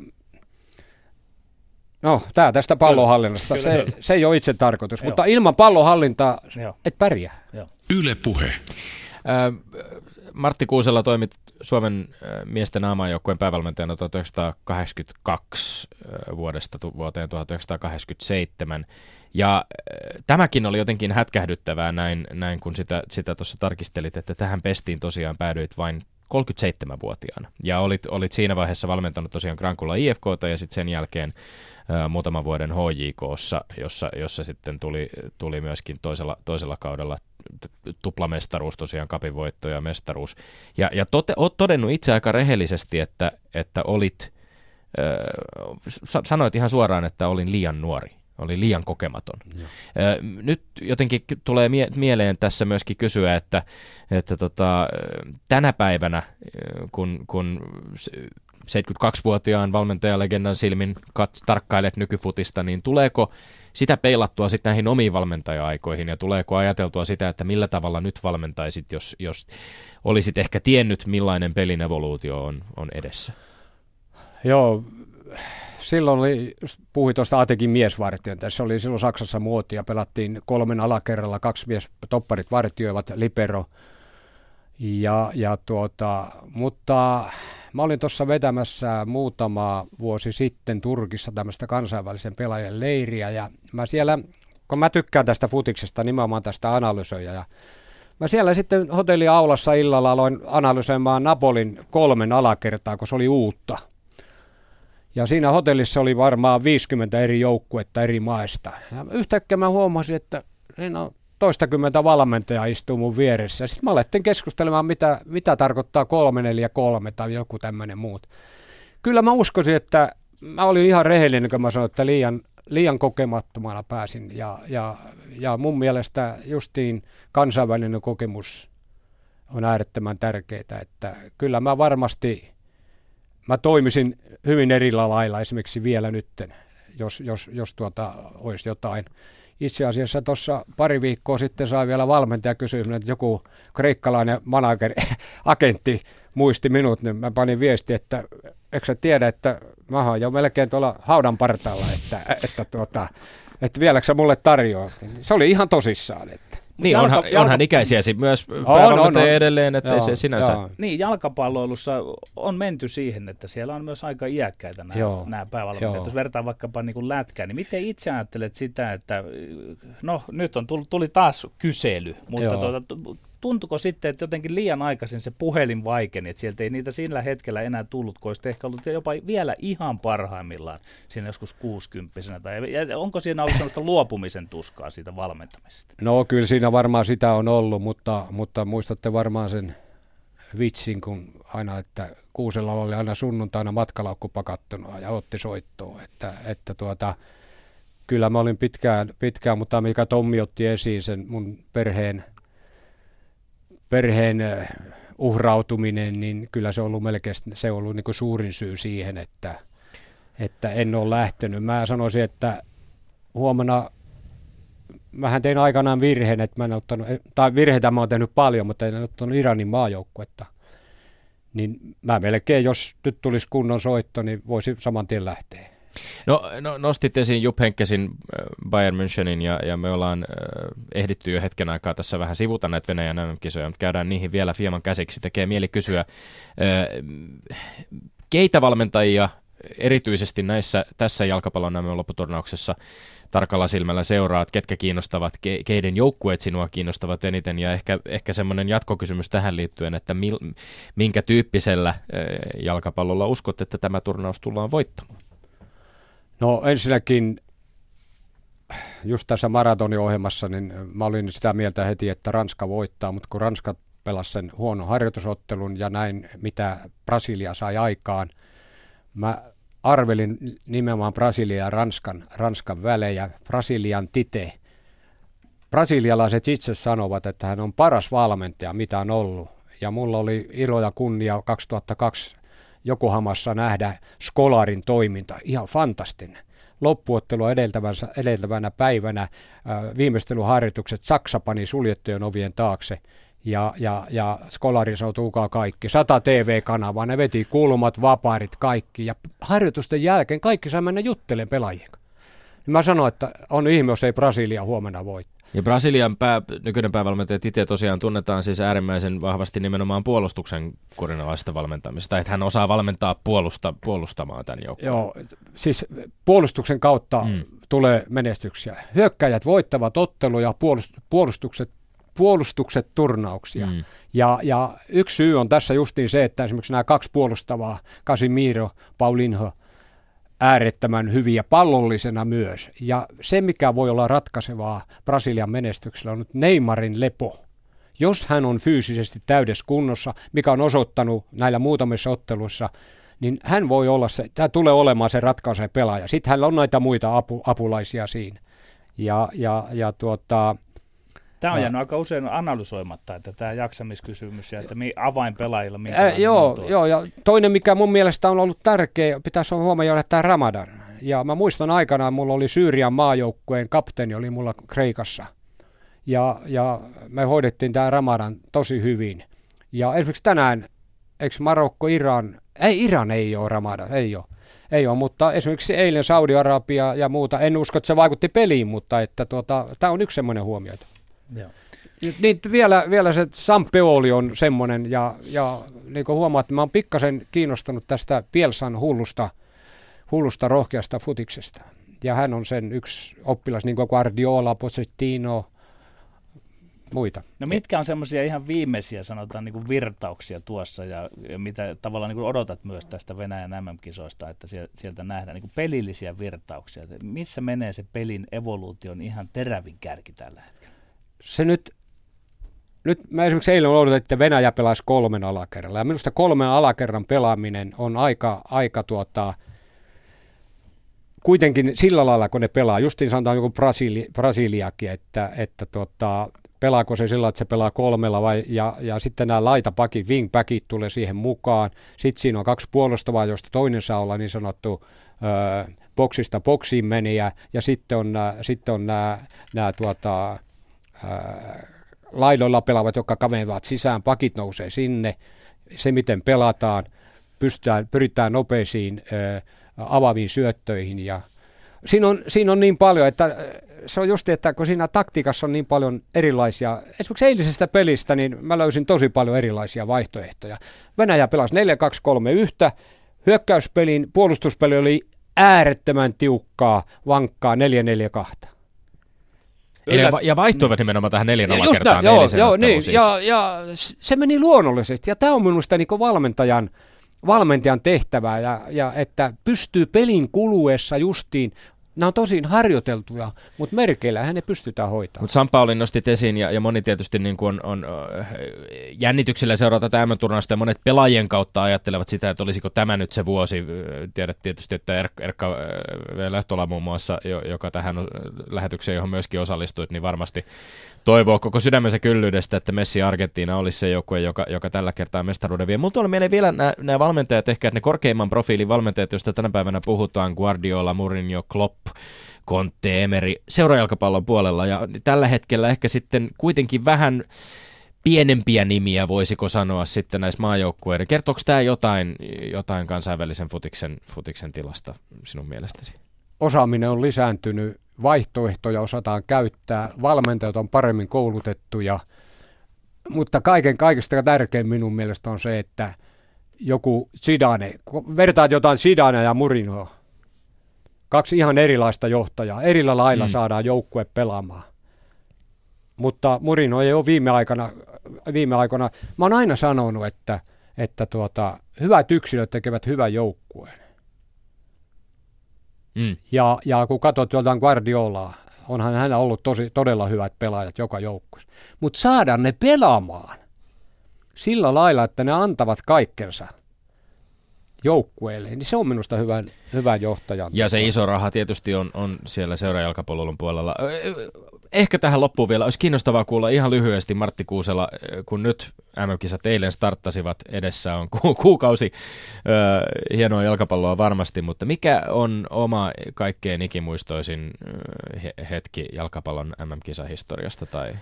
no tämä tästä pallonhallinnasta, se, se ei ole itse tarkoitus, Joo. mutta ilman pallonhallintaa et pärjää. Yle puhe. Martti Kuusella toimit Suomen miesten aamajoukkueen päävalmentajana 1982 vuodesta vuoteen 1987. Ja tämäkin oli jotenkin hätkähdyttävää näin, näin kun sitä, sitä tuossa tarkistelit, että tähän pestiin tosiaan päädyit vain 37-vuotiaana. Ja olit, olit siinä vaiheessa valmentanut tosiaan Grankula IFKta ja sitten sen jälkeen muutaman vuoden HJKssa, jossa, jossa sitten tuli, tuli myöskin toisella, toisella kaudella tuplamestaruus, tosiaan kapinvoitto ja mestaruus. Ja, ja tote, oot todennut itse aika rehellisesti, että, että olit, äh, sanoit ihan suoraan, että olin liian nuori, oli liian kokematon. Äh, nyt jotenkin tulee mie- mieleen tässä myöskin kysyä, että, että tota, tänä päivänä, kun, kun 72-vuotiaan valmentajalegendan silmin kat- tarkkailet nykyfutista, niin tuleeko sitä peilattua sitten näihin omiin valmentaja-aikoihin ja tuleeko ajateltua sitä, että millä tavalla nyt valmentaisit, jos, jos olisit ehkä tiennyt, millainen pelin evoluutio on, on edessä? Joo, silloin oli, puhuin tuosta Atekin miesvartion, tässä oli silloin Saksassa muotia, pelattiin kolmen alakerralla, kaksi mies topparit vartioivat, libero, ja, ja tuota, mutta Mä olin tuossa vetämässä muutama vuosi sitten Turkissa tämmöistä kansainvälisen pelaajan leiriä ja mä siellä, kun mä tykkään tästä futiksesta, nimenomaan tästä analysoija ja Mä siellä sitten hotelliaulassa illalla aloin analysoimaan Napolin kolmen alakertaa, kun se oli uutta. Ja siinä hotellissa oli varmaan 50 eri joukkuetta eri maista. Ja yhtäkkiä mä huomasin, että siinä on toistakymmentä valmentajaa istuu mun vieressä. Sitten mä alettiin keskustelemaan, mitä, mitä tarkoittaa 343 tai joku tämmöinen muut. Kyllä mä uskoisin, että mä olin ihan rehellinen, kun mä sanoin, että liian, liian kokemattomana pääsin. Ja, ja, ja mun mielestä justiin kansainvälinen kokemus on äärettömän tärkeää, että kyllä mä varmasti, mä toimisin hyvin eri lailla esimerkiksi vielä nytten, jos, jos, jos tuota, olisi jotain itse asiassa tuossa pari viikkoa sitten sai vielä valmentaja kysyä, että joku kreikkalainen manager, agentti muisti minut, niin mä panin viesti, että eikö sä tiedä, että mä oon jo melkein tuolla haudan partaalla, että, että, tuota, että vieläkö sä mulle tarjoaa. Se oli ihan tosissaan. Että. Niin, jalka, onhan, jalka... onhan ikäisiäsi myös on, on, on. edelleen, että joo, se sinänsä... Joo. Niin, jalkapalloilussa on menty siihen, että siellä on myös aika iäkkäitä nämä, joo, nämä päävalmentajat. Jos vertaa vaikkapa niin kuin lätkään, niin miten itse ajattelet sitä, että no nyt on tuli, tuli taas kysely, mutta tuota, tuntuko sitten, että jotenkin liian aikaisin se puhelin vaikeni, että sieltä ei niitä sillä hetkellä enää tullut, kun olisi ehkä ollut jopa vielä ihan parhaimmillaan siinä joskus 60 tai onko siinä ollut sellaista luopumisen tuskaa siitä valmentamisesta? No kyllä siinä varmaan sitä on ollut, mutta, mutta muistatte varmaan sen vitsin, kun aina, että Kuusella oli aina sunnuntaina matkalaukku pakattuna ja otti soittoa, että, että tuota, kyllä mä olin pitkään, pitkään, mutta mikä Tommi otti esiin sen mun perheen perheen uhrautuminen, niin kyllä se on ollut melkein se on ollut niin suurin syy siihen, että, että en ole lähtenyt. Mä sanoisin, että huomenna mähän tein aikanaan virheen, että mä en ottanut, tai virheitä mä oon tehnyt paljon, mutta en ottanut Iranin maajoukkuetta. Niin mä melkein, jos nyt tulisi kunnon soitto, niin voisi saman tien lähteä. No, no nostit esiin Jupp Henkkesin äh, Bayern Münchenin ja, ja me ollaan äh, ehditty jo hetken aikaa tässä vähän sivuta näitä Venäjän kisoja mutta käydään niihin vielä hieman käsiksi. Tekee mieli kysyä, äh, keitä valmentajia erityisesti näissä, tässä jalkapallon nämä lopputurnauksessa tarkalla silmällä seuraat, ketkä kiinnostavat, ke, keiden joukkueet sinua kiinnostavat eniten ja ehkä, ehkä semmoinen jatkokysymys tähän liittyen, että mil, minkä tyyppisellä äh, jalkapallolla uskot, että tämä turnaus tullaan voittamaan? No ensinnäkin just tässä maratoniohjelmassa, niin mä olin sitä mieltä heti, että Ranska voittaa, mutta kun Ranska pelasi sen huonon harjoitusottelun ja näin, mitä Brasilia sai aikaan, mä arvelin nimenomaan Brasilia ja Ranskan, Ranskan välejä, Brasilian tite. Brasilialaiset itse sanovat, että hän on paras valmentaja, mitä on ollut. Ja mulla oli ilo ja kunnia 2002 Jokohamassa nähdä Skolarin toiminta. Ihan fantastinen. Loppuottelua edeltävänä päivänä viimeistelyharjoitukset Saksa pani suljettujen ovien taakse ja, ja, ja Skolari sanoi, tuukaa kaikki. Sata TV-kanavaa, ne veti kulmat, vapaarit, kaikki. Ja harjoitusten jälkeen kaikki sai mennä juttelemaan pelaajien Mä sanoin, että on ihme, jos ei Brasilia huomenna voittaa. Ja Brasilian pää, nykyinen päävalmentaja Tite tosiaan tunnetaan siis äärimmäisen vahvasti nimenomaan puolustuksen kurinalaisesta valmentamisesta, että hän osaa valmentaa puolusta, puolustamaan tämän joukkueen. Joo, siis puolustuksen kautta mm. tulee menestyksiä. Hyökkäjät voittavat otteluja, puolust- puolustukset puolustukset turnauksia. Mm. Ja, ja yksi syy on tässä justiin se, että esimerkiksi nämä kaksi puolustavaa, Casimiro, Paulinho, äärettömän hyviä pallollisena myös. Ja se, mikä voi olla ratkaisevaa Brasilian menestyksellä, on nyt Neymarin lepo. Jos hän on fyysisesti täydessä kunnossa, mikä on osoittanut näillä muutamissa otteluissa, niin hän voi olla se, tämä tulee olemaan se ratkaiseva pelaaja. Sitten hänellä on näitä muita apu, apulaisia siinä. Ja, ja, ja tuota, Tämä on jäänyt aika usein analysoimatta, että tämä jaksamiskysymys ja että avainpelaajilla Ää, joo, joo, ja toinen, mikä mun mielestä on ollut tärkeä, pitäisi huomioida tämä Ramadan. Ja mä muistan aikanaan, mulla oli Syyrian maajoukkueen kapteeni, oli mulla Kreikassa. Ja, ja me hoidettiin tämä Ramadan tosi hyvin. Ja esimerkiksi tänään, eikö Marokko, Iran, ei Iran ei ole Ramadan, ei ole. Ei ole, mutta esimerkiksi eilen Saudi-Arabia ja muuta, en usko, että se vaikutti peliin, mutta että tuota, tämä on yksi semmoinen huomioita. Joo. Niin vielä, vielä se Sampeoli on semmoinen, ja, ja niin kuin huomaat, mä oon pikkasen kiinnostunut tästä Pielsan hullusta, hullusta rohkeasta futiksesta. Ja hän on sen yksi oppilas, niin kuin Guardiola, Pochettino, muita. No mitkä on semmoisia ihan viimeisiä, sanotaan niin kuin virtauksia tuossa, ja, ja mitä tavallaan niin kuin odotat myös tästä Venäjän MM-kisoista, että sieltä nähdään niin kuin pelillisiä virtauksia. Missä menee se pelin evoluution ihan terävin kärki tällä hetkellä? Se nyt, nyt mä esimerkiksi eilen odotin, että Venäjä pelaisi kolmen alakerralla. Ja minusta kolmen alakerran pelaaminen on aika, aika tuota, kuitenkin sillä lailla, kun ne pelaa, justiin sanotaan joku Brasili, Brasiliakin, että, että tuota, pelaako se sillä, että se pelaa kolmella vai, ja, ja sitten nämä laitapakit, wingbackit tulee siihen mukaan. Sitten siinä on kaksi puolustavaa, josta toinen saa olla niin sanottu ö, boksista boksiin meniä, ja sitten on, sitten on nämä, nämä tuota, laidoilla pelaavat, jotka kavenevat sisään, pakit nousee sinne, se miten pelataan, pystytään, pyritään nopeisiin ö, avaaviin syöttöihin ja siinä on, siinä on niin paljon, että se on just, että kun siinä taktiikassa on niin paljon erilaisia, esimerkiksi eilisestä pelistä, niin mä löysin tosi paljon erilaisia vaihtoehtoja. Venäjä pelasi 4-2-3-1, hyökkäyspelin puolustuspeli oli äärettömän tiukkaa, vankkaa 4-4-2. Eli, ja vaihtuivat nimenomaan tähän neljän Just kertaan näin, joo, joo, niin, siis. ja, ja se meni luonnollisesti. Ja tämä on minusta niin valmentajan, valmentajan tehtävää, ja, ja että pystyy pelin kuluessa justiin Nämä on tosin harjoiteltuja, mutta merkeillähän ne pystytään hoitamaan. Mutta Sampa oli nostit esiin ja, ja moni tietysti niin kuin on, on jännityksellä seurata tämän turnausta ja monet pelaajien kautta ajattelevat sitä, että olisiko tämä nyt se vuosi. Tiedät tietysti, että Erkka, Erkka Lehtola muun muassa, joka tähän lähetykseen, johon myöskin osallistuit, niin varmasti toivoo koko sydämensä kyllyydestä, että Messi Argentiina olisi se joukkue, joka, joka tällä kertaa mestaruuden vie. Mutta on mieleen vielä nämä, nämä valmentajat, ehkä ne korkeimman profiilin valmentajat, joista tänä päivänä puhutaan, Guardiola, Mourinho, Klopp, Conte, Emery, seurajalkapallon puolella. Ja tällä hetkellä ehkä sitten kuitenkin vähän pienempiä nimiä, voisiko sanoa sitten näissä maajoukkueiden. Kertooko tämä jotain, jotain kansainvälisen futiksen, futiksen tilasta sinun mielestäsi? Osaaminen on lisääntynyt vaihtoehtoja osataan käyttää, valmentajat on paremmin koulutettuja, mutta kaiken kaikista tärkein minun mielestä on se, että joku Zidane, vertaat jotain Zidane ja Murinoa, kaksi ihan erilaista johtajaa, erillä lailla mm. saadaan joukkue pelaamaan. Mutta Murino ei ole viime aikana, viime aikoina, mä oon aina sanonut, että, että tuota, hyvät yksilöt tekevät hyvän joukkueen. Mm. Ja, ja kun katsot joltain Guardiolaa, onhan hän ollut tosi, todella hyvät pelaajat joka joukkueessa. Mutta saada ne pelaamaan sillä lailla, että ne antavat kaikkensa joukkueelle, niin se on minusta hyvä, hyvä johtaja. Ja se iso raha tietysti on, on siellä seurajalkapallon puolella. Ehkä tähän loppuun vielä olisi kiinnostavaa kuulla ihan lyhyesti Martti Kuusela, kun nyt MM-kisat eilen starttasivat, edessä on ku- kuukausi ö, hienoa jalkapalloa varmasti, mutta mikä on oma kaikkein ikimuistoisin hetki jalkapallon MM-kisahistoriasta tai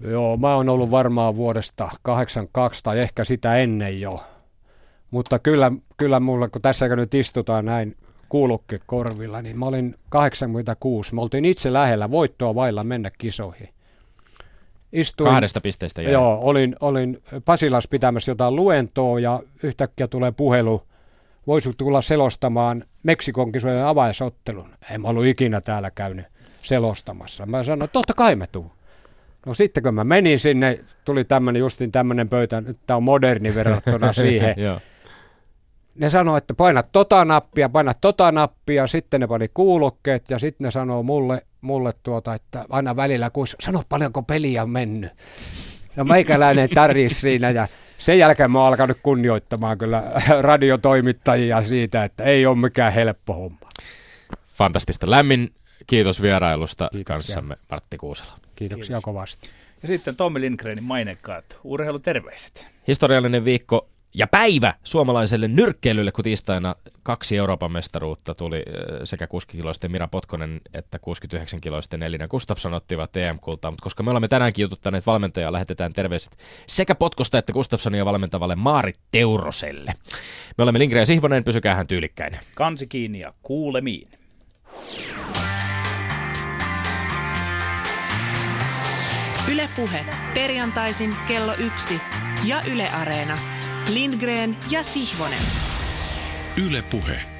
Joo, mä oon ollut varmaan vuodesta 82 tai ehkä sitä ennen jo. Mutta kyllä, kyllä mulla, kun tässä nyt istutaan näin kuulukke korvilla, niin mä olin 86. Me oltiin itse lähellä voittoa vailla mennä kisoihin. Istuin, Kahdesta pisteestä jäi. Joo, olin, olin Pasilas pitämässä jotain luentoa ja yhtäkkiä tulee puhelu, voisi tulla selostamaan Meksikon kisojen avaisottelun. En mä ollut ikinä täällä käynyt selostamassa. Mä sanoin, että totta kai mä tuun. No sitten kun mä menin sinne, tuli tämmöinen justin tämmöinen pöytä, nyt tää on moderni verrattuna siihen ne sanoo, että paina tota nappia, paina tota nappia, sitten ne pani kuulokkeet ja sitten ne sanoo mulle, mulle tuota, että aina välillä, kun sano paljonko peliä on mennyt. Ja meikäläinen tärisi siinä ja sen jälkeen mä oon alkanut kunnioittamaan kyllä radiotoimittajia siitä, että ei ole mikään helppo homma. Fantastista. Lämmin kiitos vierailusta Kiitoksia. kanssamme Martti Kuusela. Kiitoksia Kiitos. kovasti. Ja sitten Tommi Lindgrenin mainekkaat urheiluterveiset. Historiallinen viikko ja päivä suomalaiselle nyrkkeilylle, kun tiistaina kaksi Euroopan mestaruutta tuli sekä 60-kiloisten Mira Potkonen että 69-kiloisten Elina Gustafsson ottivat EM-kultaa, mutta koska me olemme tänäänkin jututtaneet valmentajaa, lähetetään terveiset sekä Potkosta että Gustafssonia valmentavalle Maarit Teuroselle. Me olemme Lindgren ja Sihvonen, pysykäähän tyylikkäin. Kansi kiinni ja kuulemiin. Ylepuhe perjantaisin kello yksi ja Yle Areena. Lindgren ja Sihvonen. Yle Puhe.